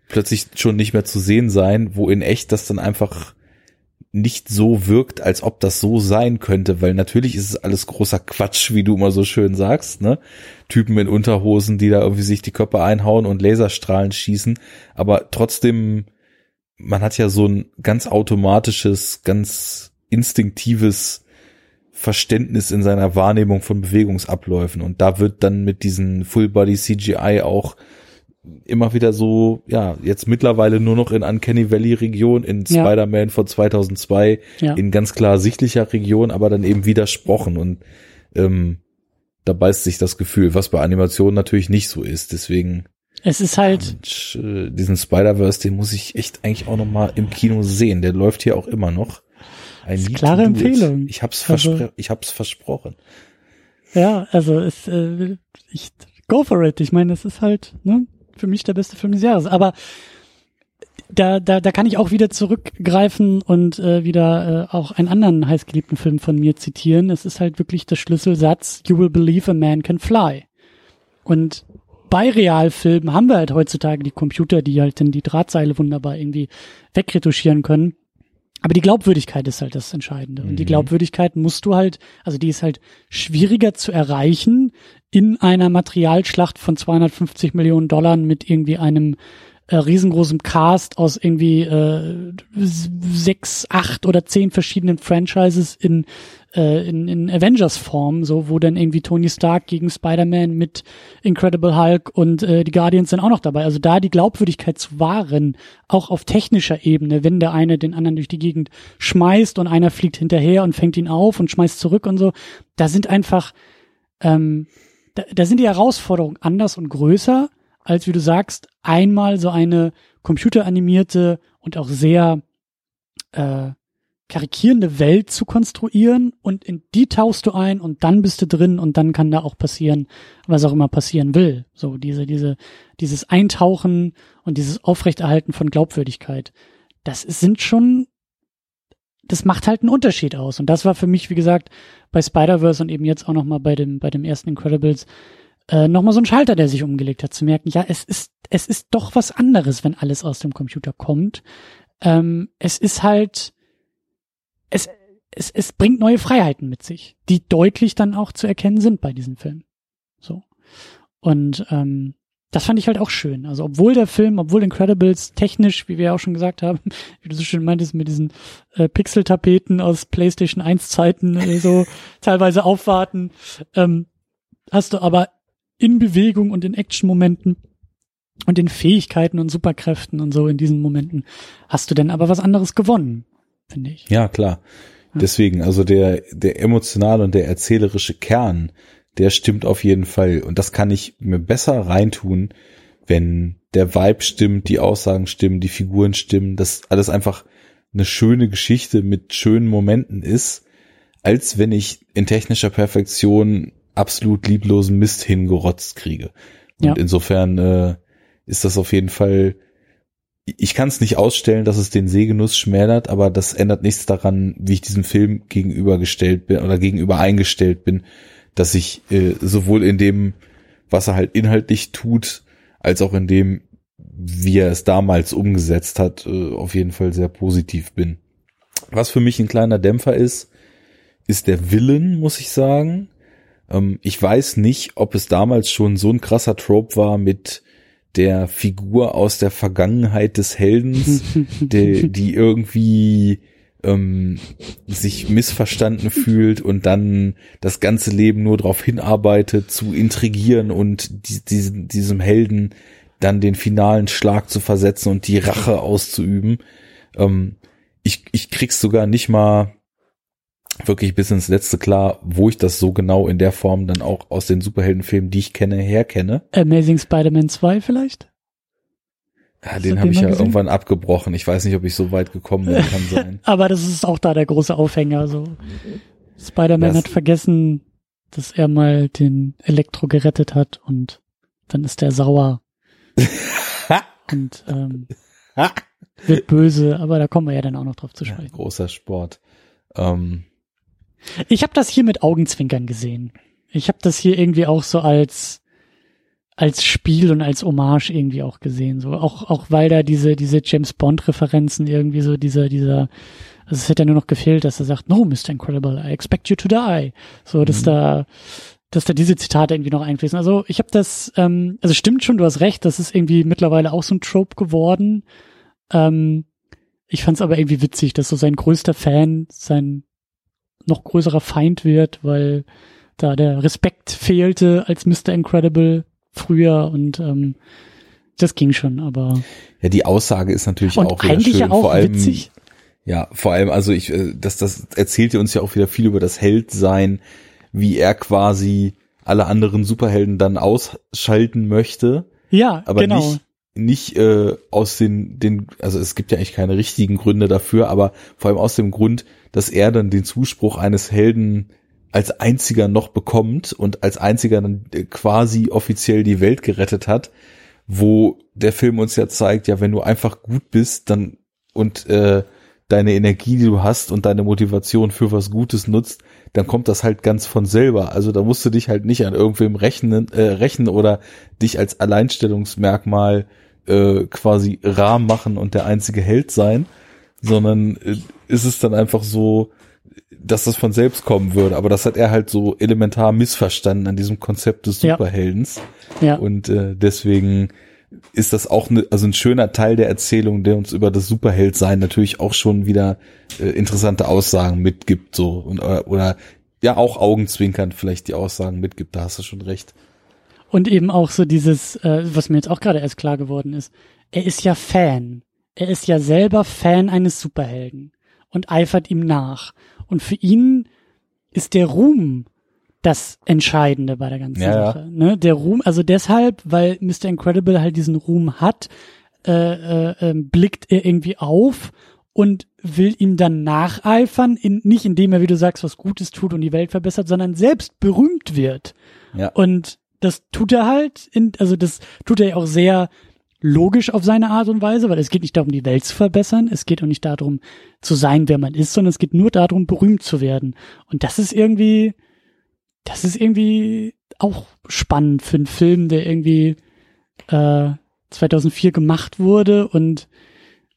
plötzlich schon nicht mehr zu sehen sein, wo in echt das dann einfach nicht so wirkt, als ob das so sein könnte, weil natürlich ist es alles großer Quatsch, wie du immer so schön sagst, ne? Typen in Unterhosen, die da irgendwie sich die Köpfe einhauen und Laserstrahlen schießen, aber trotzdem, man hat ja so ein ganz automatisches, ganz instinktives Verständnis in seiner Wahrnehmung von Bewegungsabläufen und da wird dann mit diesen Full Body CGI auch immer wieder so, ja, jetzt mittlerweile nur noch in Uncanny Valley Region, in ja. Spider-Man von 2002, ja. in ganz klar sichtlicher Region, aber dann eben widersprochen und ähm, da beißt sich das Gefühl, was bei Animationen natürlich nicht so ist. Deswegen. Es ist halt. Mensch, äh, diesen Spider-Verse, den muss ich echt eigentlich auch noch mal im Kino sehen. Der läuft hier auch immer noch. Ein klare Empfehlung. Ich hab's, also, ich hab's versprochen. Ja, also es, äh, ich go for it. Ich meine, es ist halt, ne? für mich der beste Film des Jahres. Aber da, da, da kann ich auch wieder zurückgreifen und äh, wieder äh, auch einen anderen heißgeliebten Film von mir zitieren. Es ist halt wirklich der Schlüsselsatz, You will believe a man can fly. Und bei Realfilmen haben wir halt heutzutage die Computer, die halt dann die Drahtseile wunderbar irgendwie wegretuschieren können. Aber die Glaubwürdigkeit ist halt das Entscheidende. Und die mhm. Glaubwürdigkeit musst du halt, also die ist halt schwieriger zu erreichen in einer Materialschlacht von 250 Millionen Dollar mit irgendwie einem äh, riesengroßen Cast aus irgendwie äh, sechs, acht oder zehn verschiedenen Franchises in, äh, in, in Avengers-Form, so wo dann irgendwie Tony Stark gegen Spider-Man mit Incredible Hulk und äh, die Guardians sind auch noch dabei. Also da die Glaubwürdigkeit zu wahren, auch auf technischer Ebene, wenn der eine den anderen durch die Gegend schmeißt und einer fliegt hinterher und fängt ihn auf und schmeißt zurück und so, da sind einfach ähm, da, da sind die Herausforderungen anders und größer, als wie du sagst, einmal so eine computeranimierte und auch sehr äh, karikierende Welt zu konstruieren und in die tauchst du ein und dann bist du drin und dann kann da auch passieren, was auch immer passieren will. So diese, diese, dieses Eintauchen und dieses Aufrechterhalten von Glaubwürdigkeit. Das sind schon, das macht halt einen Unterschied aus. Und das war für mich, wie gesagt, bei Spider-Verse und eben jetzt auch nochmal bei dem, bei dem ersten Incredibles äh, nochmal so ein Schalter, der sich umgelegt hat, zu merken, ja, es ist, es ist doch was anderes, wenn alles aus dem Computer kommt. Ähm, es ist halt, es, es, es bringt neue Freiheiten mit sich, die deutlich dann auch zu erkennen sind bei diesem Film. So. Und ähm, das fand ich halt auch schön. Also obwohl der Film, obwohl Incredibles technisch, wie wir ja auch schon gesagt haben, wie du so schön meintest, mit diesen äh, Pixel-Tapeten aus PlayStation 1 Zeiten äh, so teilweise aufwarten, ähm, hast du aber in Bewegung und in Action-Momenten und in Fähigkeiten und Superkräften und so in diesen Momenten hast du denn aber was anderes gewonnen, finde ich. Ja, klar. Ja. Deswegen, also der, der emotionale und der erzählerische Kern, der stimmt auf jeden Fall. Und das kann ich mir besser reintun, wenn der Vibe stimmt, die Aussagen stimmen, die Figuren stimmen, dass alles einfach eine schöne Geschichte mit schönen Momenten ist, als wenn ich in technischer Perfektion absolut lieblosen Mist hingerotzt kriege. Und ja. insofern äh, ist das auf jeden Fall, ich kann es nicht ausstellen, dass es den Sehgenuss schmälert, aber das ändert nichts daran, wie ich diesem Film gegenübergestellt bin oder gegenüber eingestellt bin, dass ich äh, sowohl in dem, was er halt inhaltlich tut, als auch in dem, wie er es damals umgesetzt hat, äh, auf jeden Fall sehr positiv bin. Was für mich ein kleiner Dämpfer ist, ist der Willen, muss ich sagen. Ähm, ich weiß nicht, ob es damals schon so ein krasser Trope war mit der Figur aus der Vergangenheit des Heldens, die, die irgendwie ähm, sich missverstanden fühlt und dann das ganze Leben nur darauf hinarbeitet, zu intrigieren und die, die, diesem Helden dann den finalen Schlag zu versetzen und die Rache auszuüben. Ähm, ich, ich krieg's sogar nicht mal wirklich bis ins letzte klar, wo ich das so genau in der Form dann auch aus den Superheldenfilmen, die ich kenne, herkenne. Amazing Spider-Man 2 vielleicht? Ja, den habe ich ja gesehen? irgendwann abgebrochen. Ich weiß nicht, ob ich so weit gekommen bin, kann sein. Aber das ist auch da der große Aufhänger. So. Spider-Man hat vergessen, dass er mal den Elektro gerettet hat und dann ist er sauer. und ähm, wird böse, aber da kommen wir ja dann auch noch drauf zu sprechen. Ja, großer Sport. Ähm. Ich habe das hier mit Augenzwinkern gesehen. Ich habe das hier irgendwie auch so als als Spiel und als Hommage irgendwie auch gesehen. So auch auch weil da diese diese James Bond Referenzen irgendwie so dieser dieser also es hätte ja nur noch gefehlt, dass er sagt, no, Mr. Incredible, I expect you to die. So, dass mhm. da dass da diese Zitate irgendwie noch einfließen. Also ich habe das, ähm, also stimmt schon, du hast recht, das ist irgendwie mittlerweile auch so ein Trope geworden. Ähm, ich fand es aber irgendwie witzig, dass so sein größter Fan sein noch größerer Feind wird, weil da der Respekt fehlte als Mr. Incredible früher und ähm, das ging schon, aber ja, die Aussage ist natürlich und auch wieder schön, auch vor allem witzig. Ja, vor allem, also ich, äh, das, das erzählt uns ja auch wieder viel über das Heldsein, wie er quasi alle anderen Superhelden dann ausschalten möchte. Ja, aber genau. nicht nicht äh, aus den den also es gibt ja eigentlich keine richtigen Gründe dafür, aber vor allem aus dem Grund, dass er dann den Zuspruch eines Helden als einziger noch bekommt und als einziger dann äh, quasi offiziell die Welt gerettet hat, wo der Film uns ja zeigt, ja, wenn du einfach gut bist, dann und äh, deine Energie, die du hast und deine Motivation für was Gutes nutzt, dann kommt das halt ganz von selber. Also da musst du dich halt nicht an irgendwem rechnen, äh, rechnen oder dich als Alleinstellungsmerkmal äh, quasi rar machen und der einzige Held sein, sondern äh, ist es dann einfach so, dass das von selbst kommen würde. Aber das hat er halt so elementar missverstanden an diesem Konzept des Superheldens. Ja. ja. Und äh, deswegen ist das auch ne, also ein schöner Teil der Erzählung, der uns über das Superheldsein natürlich auch schon wieder äh, interessante Aussagen mitgibt, so und oder, oder ja auch augenzwinkernd vielleicht die Aussagen mitgibt. Da hast du schon recht. Und eben auch so dieses, äh, was mir jetzt auch gerade erst klar geworden ist. Er ist ja Fan. Er ist ja selber Fan eines Superhelden und eifert ihm nach. Und für ihn ist der Ruhm das Entscheidende bei der ganzen ja, Sache. Ne? Der Ruhm, also deshalb, weil Mr. Incredible halt diesen Ruhm hat, äh, äh, äh, blickt er irgendwie auf und will ihm dann nacheifern, in, nicht indem er, wie du sagst, was Gutes tut und die Welt verbessert, sondern selbst berühmt wird. Ja. Und das tut er halt, in, also das tut er ja auch sehr logisch auf seine Art und Weise, weil es geht nicht darum, die Welt zu verbessern, es geht auch nicht darum, zu sein, wer man ist, sondern es geht nur darum, berühmt zu werden. Und das ist irgendwie, das ist irgendwie auch spannend für einen Film, der irgendwie äh, 2004 gemacht wurde und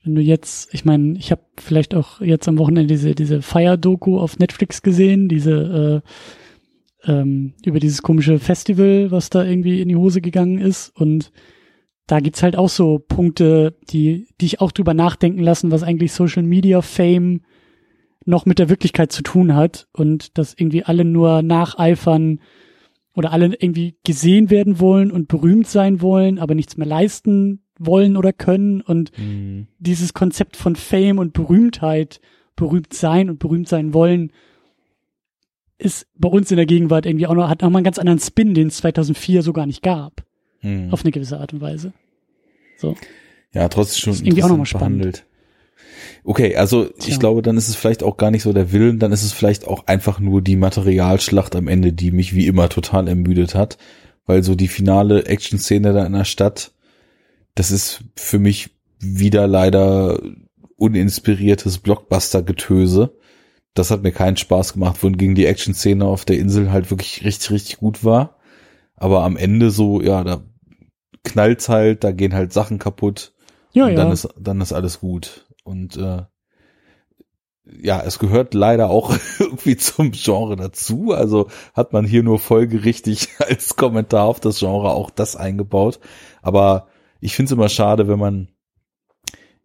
wenn du jetzt, ich meine, ich habe vielleicht auch jetzt am Wochenende diese diese Fire-Doku auf Netflix gesehen, diese äh, ähm, über dieses komische Festival, was da irgendwie in die Hose gegangen ist. Und da gibt's halt auch so Punkte, die die ich auch drüber nachdenken lassen, was eigentlich Social Media Fame noch mit der Wirklichkeit zu tun hat. Und dass irgendwie alle nur nacheifern oder alle irgendwie gesehen werden wollen und berühmt sein wollen, aber nichts mehr leisten wollen oder können. Und mhm. dieses Konzept von Fame und Berühmtheit, berühmt sein und berühmt sein wollen, ist bei uns in der Gegenwart irgendwie auch noch, hat nochmal einen ganz anderen Spin, den es 2004 so gar nicht gab. Mhm. Auf eine gewisse Art und Weise. So. Ja, trotzdem schon irgendwie auch nochmal spannend. Okay, also Tja. ich glaube, dann ist es vielleicht auch gar nicht so der Willen, dann ist es vielleicht auch einfach nur die Materialschlacht am Ende, die mich wie immer total ermüdet hat, weil so die finale Action-Szene da in der Stadt, das ist für mich wieder leider uninspiriertes Blockbuster-Getöse. Das hat mir keinen Spaß gemacht, wohingegen die Action-Szene auf der Insel halt wirklich richtig, richtig gut war. Aber am Ende so, ja, da knallt's halt, da gehen halt Sachen kaputt. Ja, und ja. dann ist, dann ist alles gut. Und äh, ja, es gehört leider auch irgendwie zum Genre dazu. Also hat man hier nur folgerichtig als Kommentar auf das Genre auch das eingebaut. Aber ich finde es immer schade, wenn man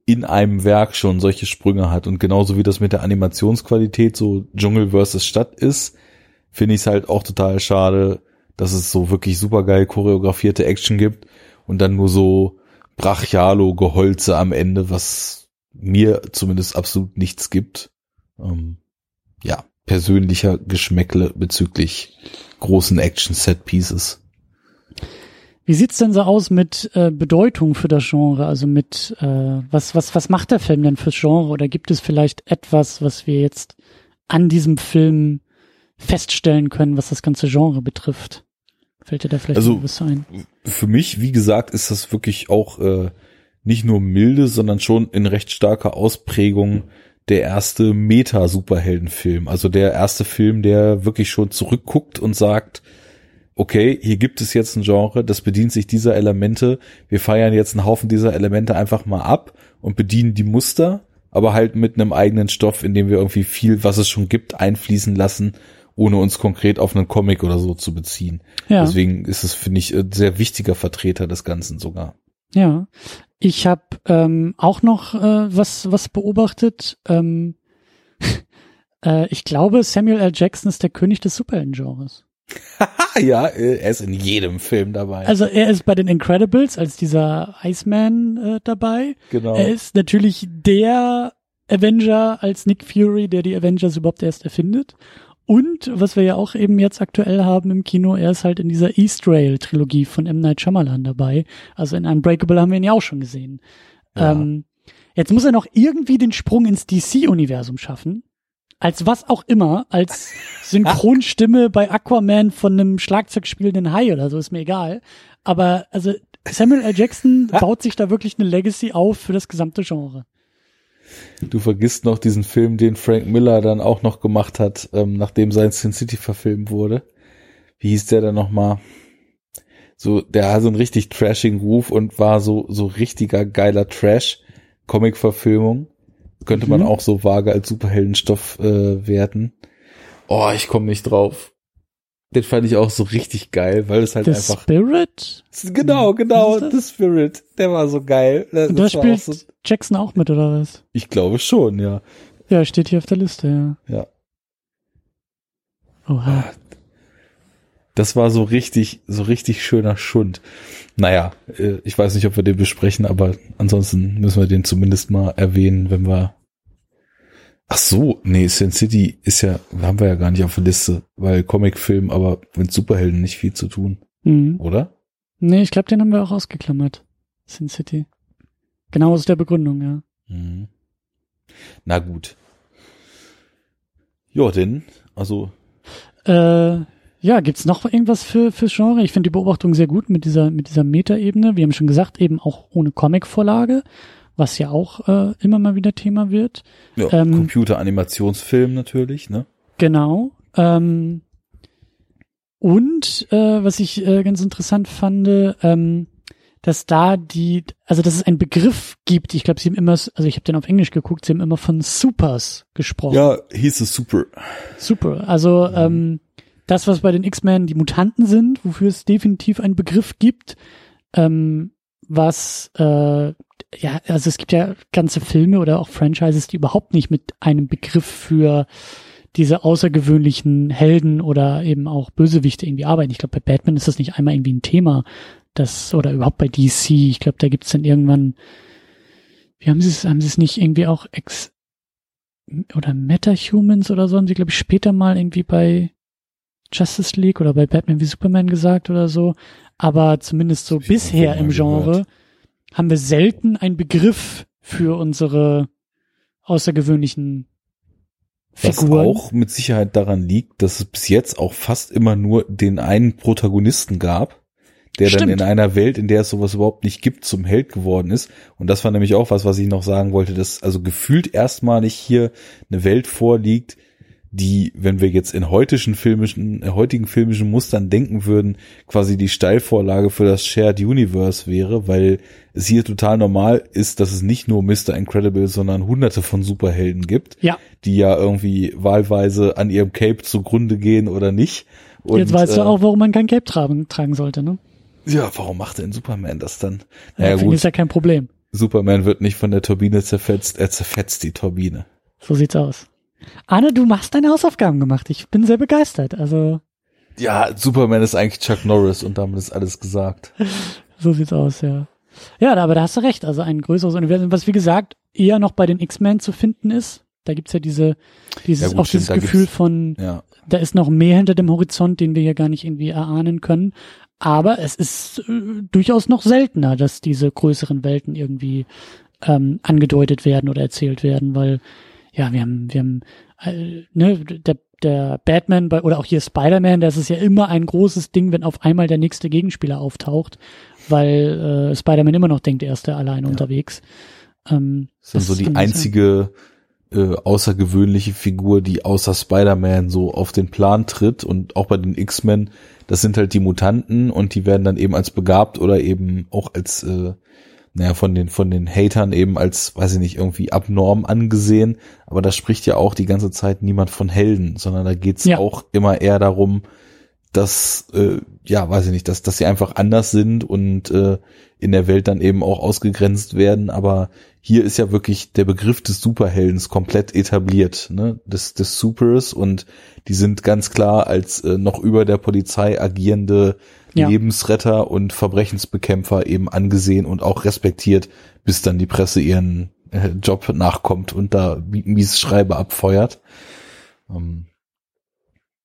in einem Werk schon solche Sprünge hat. Und genauso wie das mit der Animationsqualität so Dschungel versus Stadt ist, finde ich es halt auch total schade, dass es so wirklich supergeil choreografierte Action gibt und dann nur so brachialo Geholze am Ende, was mir zumindest absolut nichts gibt. Ähm, ja, persönlicher Geschmäckle bezüglich großen Action-Set-Pieces. Wie sieht's denn so aus mit äh, Bedeutung für das Genre? Also mit äh, was was was macht der Film denn fürs Genre? Oder gibt es vielleicht etwas, was wir jetzt an diesem Film feststellen können, was das ganze Genre betrifft? Fällt dir da vielleicht also, was ein? Für mich, wie gesagt, ist das wirklich auch äh, nicht nur milde, sondern schon in recht starker Ausprägung der erste Meta-Superheldenfilm. Also der erste Film, der wirklich schon zurückguckt und sagt, okay, hier gibt es jetzt ein Genre, das bedient sich dieser Elemente. Wir feiern jetzt einen Haufen dieser Elemente einfach mal ab und bedienen die Muster, aber halt mit einem eigenen Stoff, in dem wir irgendwie viel, was es schon gibt, einfließen lassen, ohne uns konkret auf einen Comic oder so zu beziehen. Ja. Deswegen ist es, finde ich, ein sehr wichtiger Vertreter des Ganzen sogar. Ja, ich habe ähm, auch noch äh, was was beobachtet. Ähm, äh, ich glaube, Samuel L. Jackson ist der König des Superhelden-Genres. ja, er ist in jedem Film dabei. Also er ist bei den Incredibles als dieser Iceman äh, dabei. Genau. Er ist natürlich der Avenger als Nick Fury, der die Avengers überhaupt erst erfindet. Und was wir ja auch eben jetzt aktuell haben im Kino, er ist halt in dieser East Rail Trilogie von M. Night Shyamalan dabei. Also in Unbreakable haben wir ihn ja auch schon gesehen. Ja. Ähm, jetzt muss er noch irgendwie den Sprung ins DC-Universum schaffen. Als was auch immer, als Synchronstimme bei Aquaman von einem Schlagzeug spielenden Hai oder so, ist mir egal. Aber also Samuel L. Jackson baut sich da wirklich eine Legacy auf für das gesamte Genre. Du vergisst noch diesen Film, den Frank Miller dann auch noch gemacht hat, ähm, nachdem sein Sin City verfilmt wurde. Wie hieß der dann nochmal? So, der hat so einen richtig trashing Ruf und war so, so richtiger geiler Trash. Comic-Verfilmung. Könnte mhm. man auch so vage als Superheldenstoff äh, werten. Oh, ich komme nicht drauf. Den fand ich auch so richtig geil, weil es halt The einfach. Spirit? Genau, genau, The Spirit. Der war so geil. Das da spielt auch so Jackson auch mit, oder was? Ich glaube schon, ja. Ja, steht hier auf der Liste, ja. Ja. Oha. Ah, das war so richtig, so richtig schöner Schund. Naja, äh, ich weiß nicht, ob wir den besprechen, aber ansonsten müssen wir den zumindest mal erwähnen, wenn wir Ach so, nee, Sin City ist ja, haben wir ja gar nicht auf der Liste, weil Comicfilm, aber mit Superhelden nicht viel zu tun. Mhm. Oder? Nee, ich glaube, den haben wir auch ausgeklammert. Sin City. Genau aus der Begründung, ja. Mhm. Na gut. Ja, denn, also. Äh, ja, gibt's noch irgendwas für fürs Genre? Ich finde die Beobachtung sehr gut mit dieser mit dieser Metaebene. Wir haben schon gesagt, eben auch ohne Comicvorlage was ja auch äh, immer mal wieder Thema wird. Ja, ähm, Computeranimationsfilm natürlich, ne? Genau. Ähm, und äh, was ich äh, ganz interessant fand, ähm, dass da die, also dass es einen Begriff gibt. Ich glaube, sie haben immer, also ich habe den auf Englisch geguckt, sie haben immer von Supers gesprochen. Ja, hieß es Super. Super. Also mhm. ähm, das, was bei den X-Men die Mutanten sind, wofür es definitiv einen Begriff gibt, ähm, was äh, ja, also es gibt ja ganze Filme oder auch Franchises, die überhaupt nicht mit einem Begriff für diese außergewöhnlichen Helden oder eben auch Bösewichte irgendwie arbeiten. Ich glaube, bei Batman ist das nicht einmal irgendwie ein Thema, das, oder überhaupt bei DC. Ich glaube, da gibt's dann irgendwann, wie haben sie es, haben sie es nicht irgendwie auch ex, oder Metahumans oder so, haben sie, glaube ich, später mal irgendwie bei Justice League oder bei Batman wie Superman gesagt oder so. Aber zumindest so bisher im Genre gehört haben wir selten einen Begriff für unsere außergewöhnlichen Figuren. Was auch mit Sicherheit daran liegt, dass es bis jetzt auch fast immer nur den einen Protagonisten gab, der Stimmt. dann in einer Welt, in der es sowas überhaupt nicht gibt, zum Held geworden ist. Und das war nämlich auch was, was ich noch sagen wollte, dass also gefühlt erstmalig hier eine Welt vorliegt, die, wenn wir jetzt in heutigen filmischen, äh, heutigen filmischen Mustern denken würden, quasi die Steilvorlage für das Shared Universe wäre, weil es hier total normal ist, dass es nicht nur Mr. Incredible, sondern hunderte von Superhelden gibt, ja. die ja irgendwie wahlweise an ihrem Cape zugrunde gehen oder nicht. Und, Jetzt weißt äh, du auch, warum man kein Cape tragen, tragen sollte, ne? Ja, warum macht denn Superman das dann? Naja, ja, gut. ist ja kein Problem. Superman wird nicht von der Turbine zerfetzt, er zerfetzt die Turbine. So sieht's aus. Anne, du machst deine Hausaufgaben gemacht. Ich bin sehr begeistert. Also. Ja, Superman ist eigentlich Chuck Norris und damit ist alles gesagt. so sieht's aus, ja. Ja, aber da hast du recht. Also ein größeres Universum, was wie gesagt eher noch bei den X-Men zu finden ist. Da gibt's ja diese, dieses, ja gut, auch stimmt, dieses Gefühl von, ja. da ist noch mehr hinter dem Horizont, den wir ja gar nicht irgendwie erahnen können. Aber es ist äh, durchaus noch seltener, dass diese größeren Welten irgendwie ähm, angedeutet werden oder erzählt werden, weil ja, wir haben, wir haben, äh, ne, der, der Batman bei, oder auch hier Spider-Man, das ist ja immer ein großes Ding, wenn auf einmal der nächste Gegenspieler auftaucht. weil äh, Spider-Man immer noch denkt, er ist der alleine ja. unterwegs. Ähm, das ist so die einzige äh, außergewöhnliche Figur, die außer Spider-Man so auf den Plan tritt und auch bei den X-Men, das sind halt die Mutanten und die werden dann eben als begabt oder eben auch als äh, naja, von den, von den Hatern eben als, weiß ich nicht, irgendwie abnorm angesehen. Aber da spricht ja auch die ganze Zeit niemand von Helden, sondern da geht's ja. auch immer eher darum, dass, äh, ja, weiß ich nicht, dass, dass sie einfach anders sind und äh, in der Welt dann eben auch ausgegrenzt werden. Aber hier ist ja wirklich der Begriff des Superheldens komplett etabliert, ne? des, des Supers und die sind ganz klar als äh, noch über der Polizei agierende ja. Lebensretter und Verbrechensbekämpfer eben angesehen und auch respektiert, bis dann die Presse ihren äh, Job nachkommt und da mies Schreibe abfeuert. Ähm,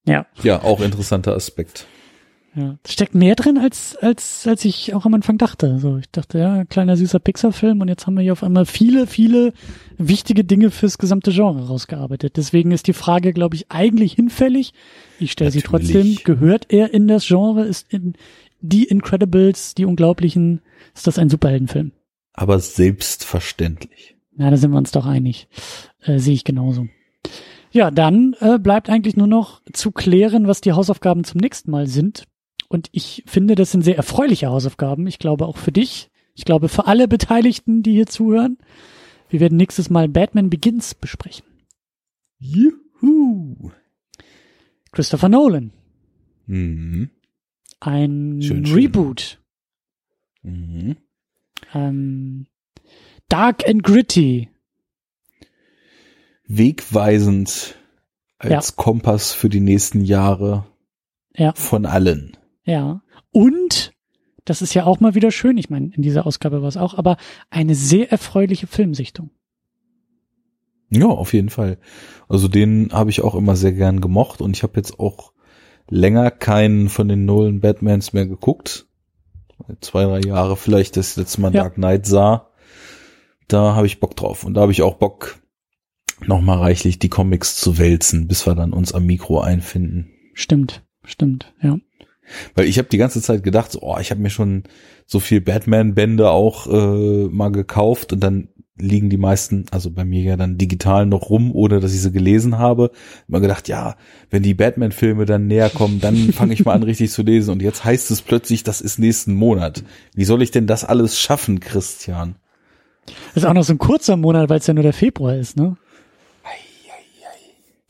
ja. Ja, auch interessanter Aspekt. Ja, steckt mehr drin, als, als, als ich auch am Anfang dachte. So, ich dachte, ja, kleiner süßer Pixar-Film und jetzt haben wir hier auf einmal viele, viele wichtige Dinge fürs gesamte Genre rausgearbeitet. Deswegen ist die Frage, glaube ich, eigentlich hinfällig. Ich stelle sie trotzdem. Gehört er in das Genre? Ist in die Incredibles, die Unglaublichen, ist das ein Superheldenfilm? Aber selbstverständlich. Ja, da sind wir uns doch einig. Äh, Sehe ich genauso. Ja, dann äh, bleibt eigentlich nur noch zu klären, was die Hausaufgaben zum nächsten Mal sind. Und ich finde, das sind sehr erfreuliche Hausaufgaben. Ich glaube auch für dich. Ich glaube für alle Beteiligten, die hier zuhören. Wir werden nächstes Mal Batman Begins besprechen. Juhu. Christopher Nolan. Mhm. Ein schön, Reboot. Mhm. Ähm, Dark and Gritty. Wegweisend als ja. Kompass für die nächsten Jahre ja. von allen. Ja. Und, das ist ja auch mal wieder schön, ich meine, in dieser Ausgabe war es auch, aber eine sehr erfreuliche Filmsichtung. Ja, auf jeden Fall. Also den habe ich auch immer sehr gern gemocht und ich habe jetzt auch länger keinen von den Nolan Batmans mehr geguckt. Zwei, drei Jahre vielleicht, das letzte Mal ja. Dark Knight sah. Da habe ich Bock drauf. Und da habe ich auch Bock, nochmal reichlich die Comics zu wälzen, bis wir dann uns am Mikro einfinden. Stimmt, stimmt, ja. Weil ich habe die ganze Zeit gedacht, so, oh, ich habe mir schon so viel Batman-Bände auch äh, mal gekauft und dann liegen die meisten, also bei mir ja dann digital noch rum, ohne dass ich sie gelesen habe. Immer gedacht, ja, wenn die Batman-Filme dann näher kommen, dann fange ich mal an, richtig zu lesen. Und jetzt heißt es plötzlich, das ist nächsten Monat. Wie soll ich denn das alles schaffen, Christian? Das ist auch noch so ein kurzer Monat, weil es ja nur der Februar ist, ne?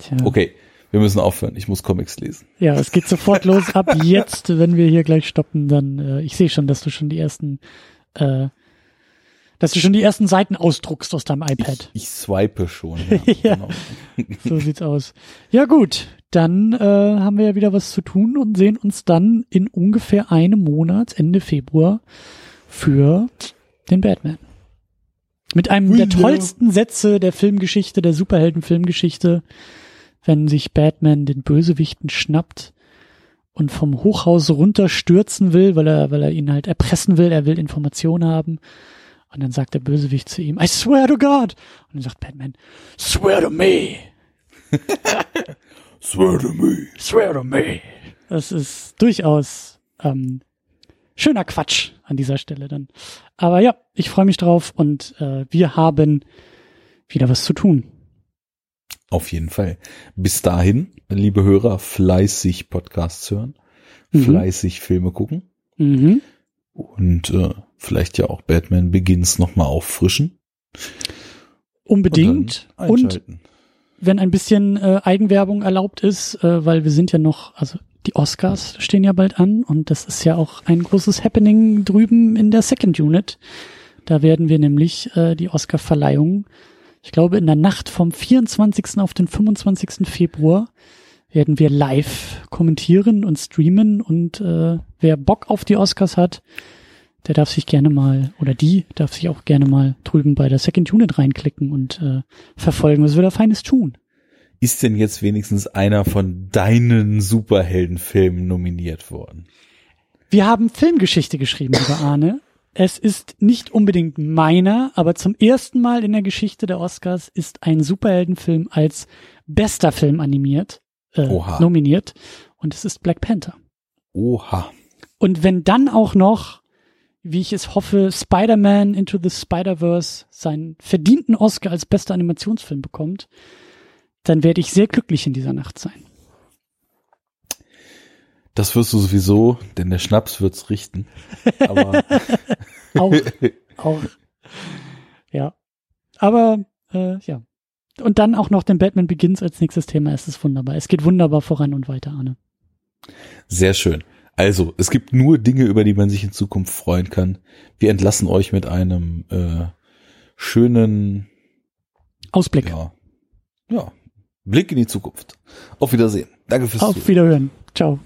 Tja. Okay, wir müssen aufhören. Ich muss Comics lesen. Ja, es geht sofort los. Ab jetzt, wenn wir hier gleich stoppen, dann, äh, ich sehe schon, dass du schon die ersten, äh, dass du schon die ersten Seiten ausdruckst aus deinem iPad. Ich, ich swipe schon. Ja, ja. Genau. so sieht's aus. Ja gut, dann äh, haben wir ja wieder was zu tun und sehen uns dann in ungefähr einem Monat, Ende Februar, für den Batman. Mit einem der tollsten Sätze der Filmgeschichte, der Superheldenfilmgeschichte wenn sich Batman den Bösewichten schnappt und vom Hochhaus runterstürzen will, weil er, weil er ihn halt erpressen will, er will Informationen haben. Und dann sagt der Bösewicht zu ihm, I swear to God. Und dann sagt Batman, swear to me. swear to me. Swear to me. Das ist durchaus ähm, schöner Quatsch an dieser Stelle dann. Aber ja, ich freue mich drauf und äh, wir haben wieder was zu tun. Auf jeden Fall. Bis dahin, liebe Hörer, fleißig Podcasts hören, mhm. fleißig Filme gucken mhm. und äh, vielleicht ja auch Batman Begins nochmal auffrischen. Unbedingt. Und, und, wenn ein bisschen äh, Eigenwerbung erlaubt ist, äh, weil wir sind ja noch, also die Oscars stehen ja bald an und das ist ja auch ein großes Happening drüben in der Second Unit. Da werden wir nämlich äh, die Oscar-Verleihung ich glaube, in der Nacht vom 24. auf den 25. Februar werden wir live kommentieren und streamen und äh, wer Bock auf die Oscars hat, der darf sich gerne mal oder die darf sich auch gerne mal drüben bei der Second Unit reinklicken und äh, verfolgen, was wir da Feines tun. Ist denn jetzt wenigstens einer von deinen Superheldenfilmen nominiert worden? Wir haben Filmgeschichte geschrieben, lieber Arne. Es ist nicht unbedingt meiner, aber zum ersten Mal in der Geschichte der Oscars ist ein Superheldenfilm als bester Film animiert, äh, nominiert. Und es ist Black Panther. Oha. Und wenn dann auch noch wie ich es hoffe, Spider-Man Into the Spider-Verse seinen verdienten Oscar als bester Animationsfilm bekommt, dann werde ich sehr glücklich in dieser Nacht sein. Das wirst du sowieso, denn der Schnaps wird's richten. Aber auch, auch. Ja. Aber äh, ja. Und dann auch noch den Batman Begins als nächstes Thema. Es ist wunderbar. Es geht wunderbar voran und weiter, Arne. Sehr schön. Also, es gibt nur Dinge, über die man sich in Zukunft freuen kann. Wir entlassen euch mit einem äh, schönen Ausblick. Ja, ja, Blick in die Zukunft. Auf Wiedersehen. Danke fürs Auf Zuhören. Wiederhören. Ciao.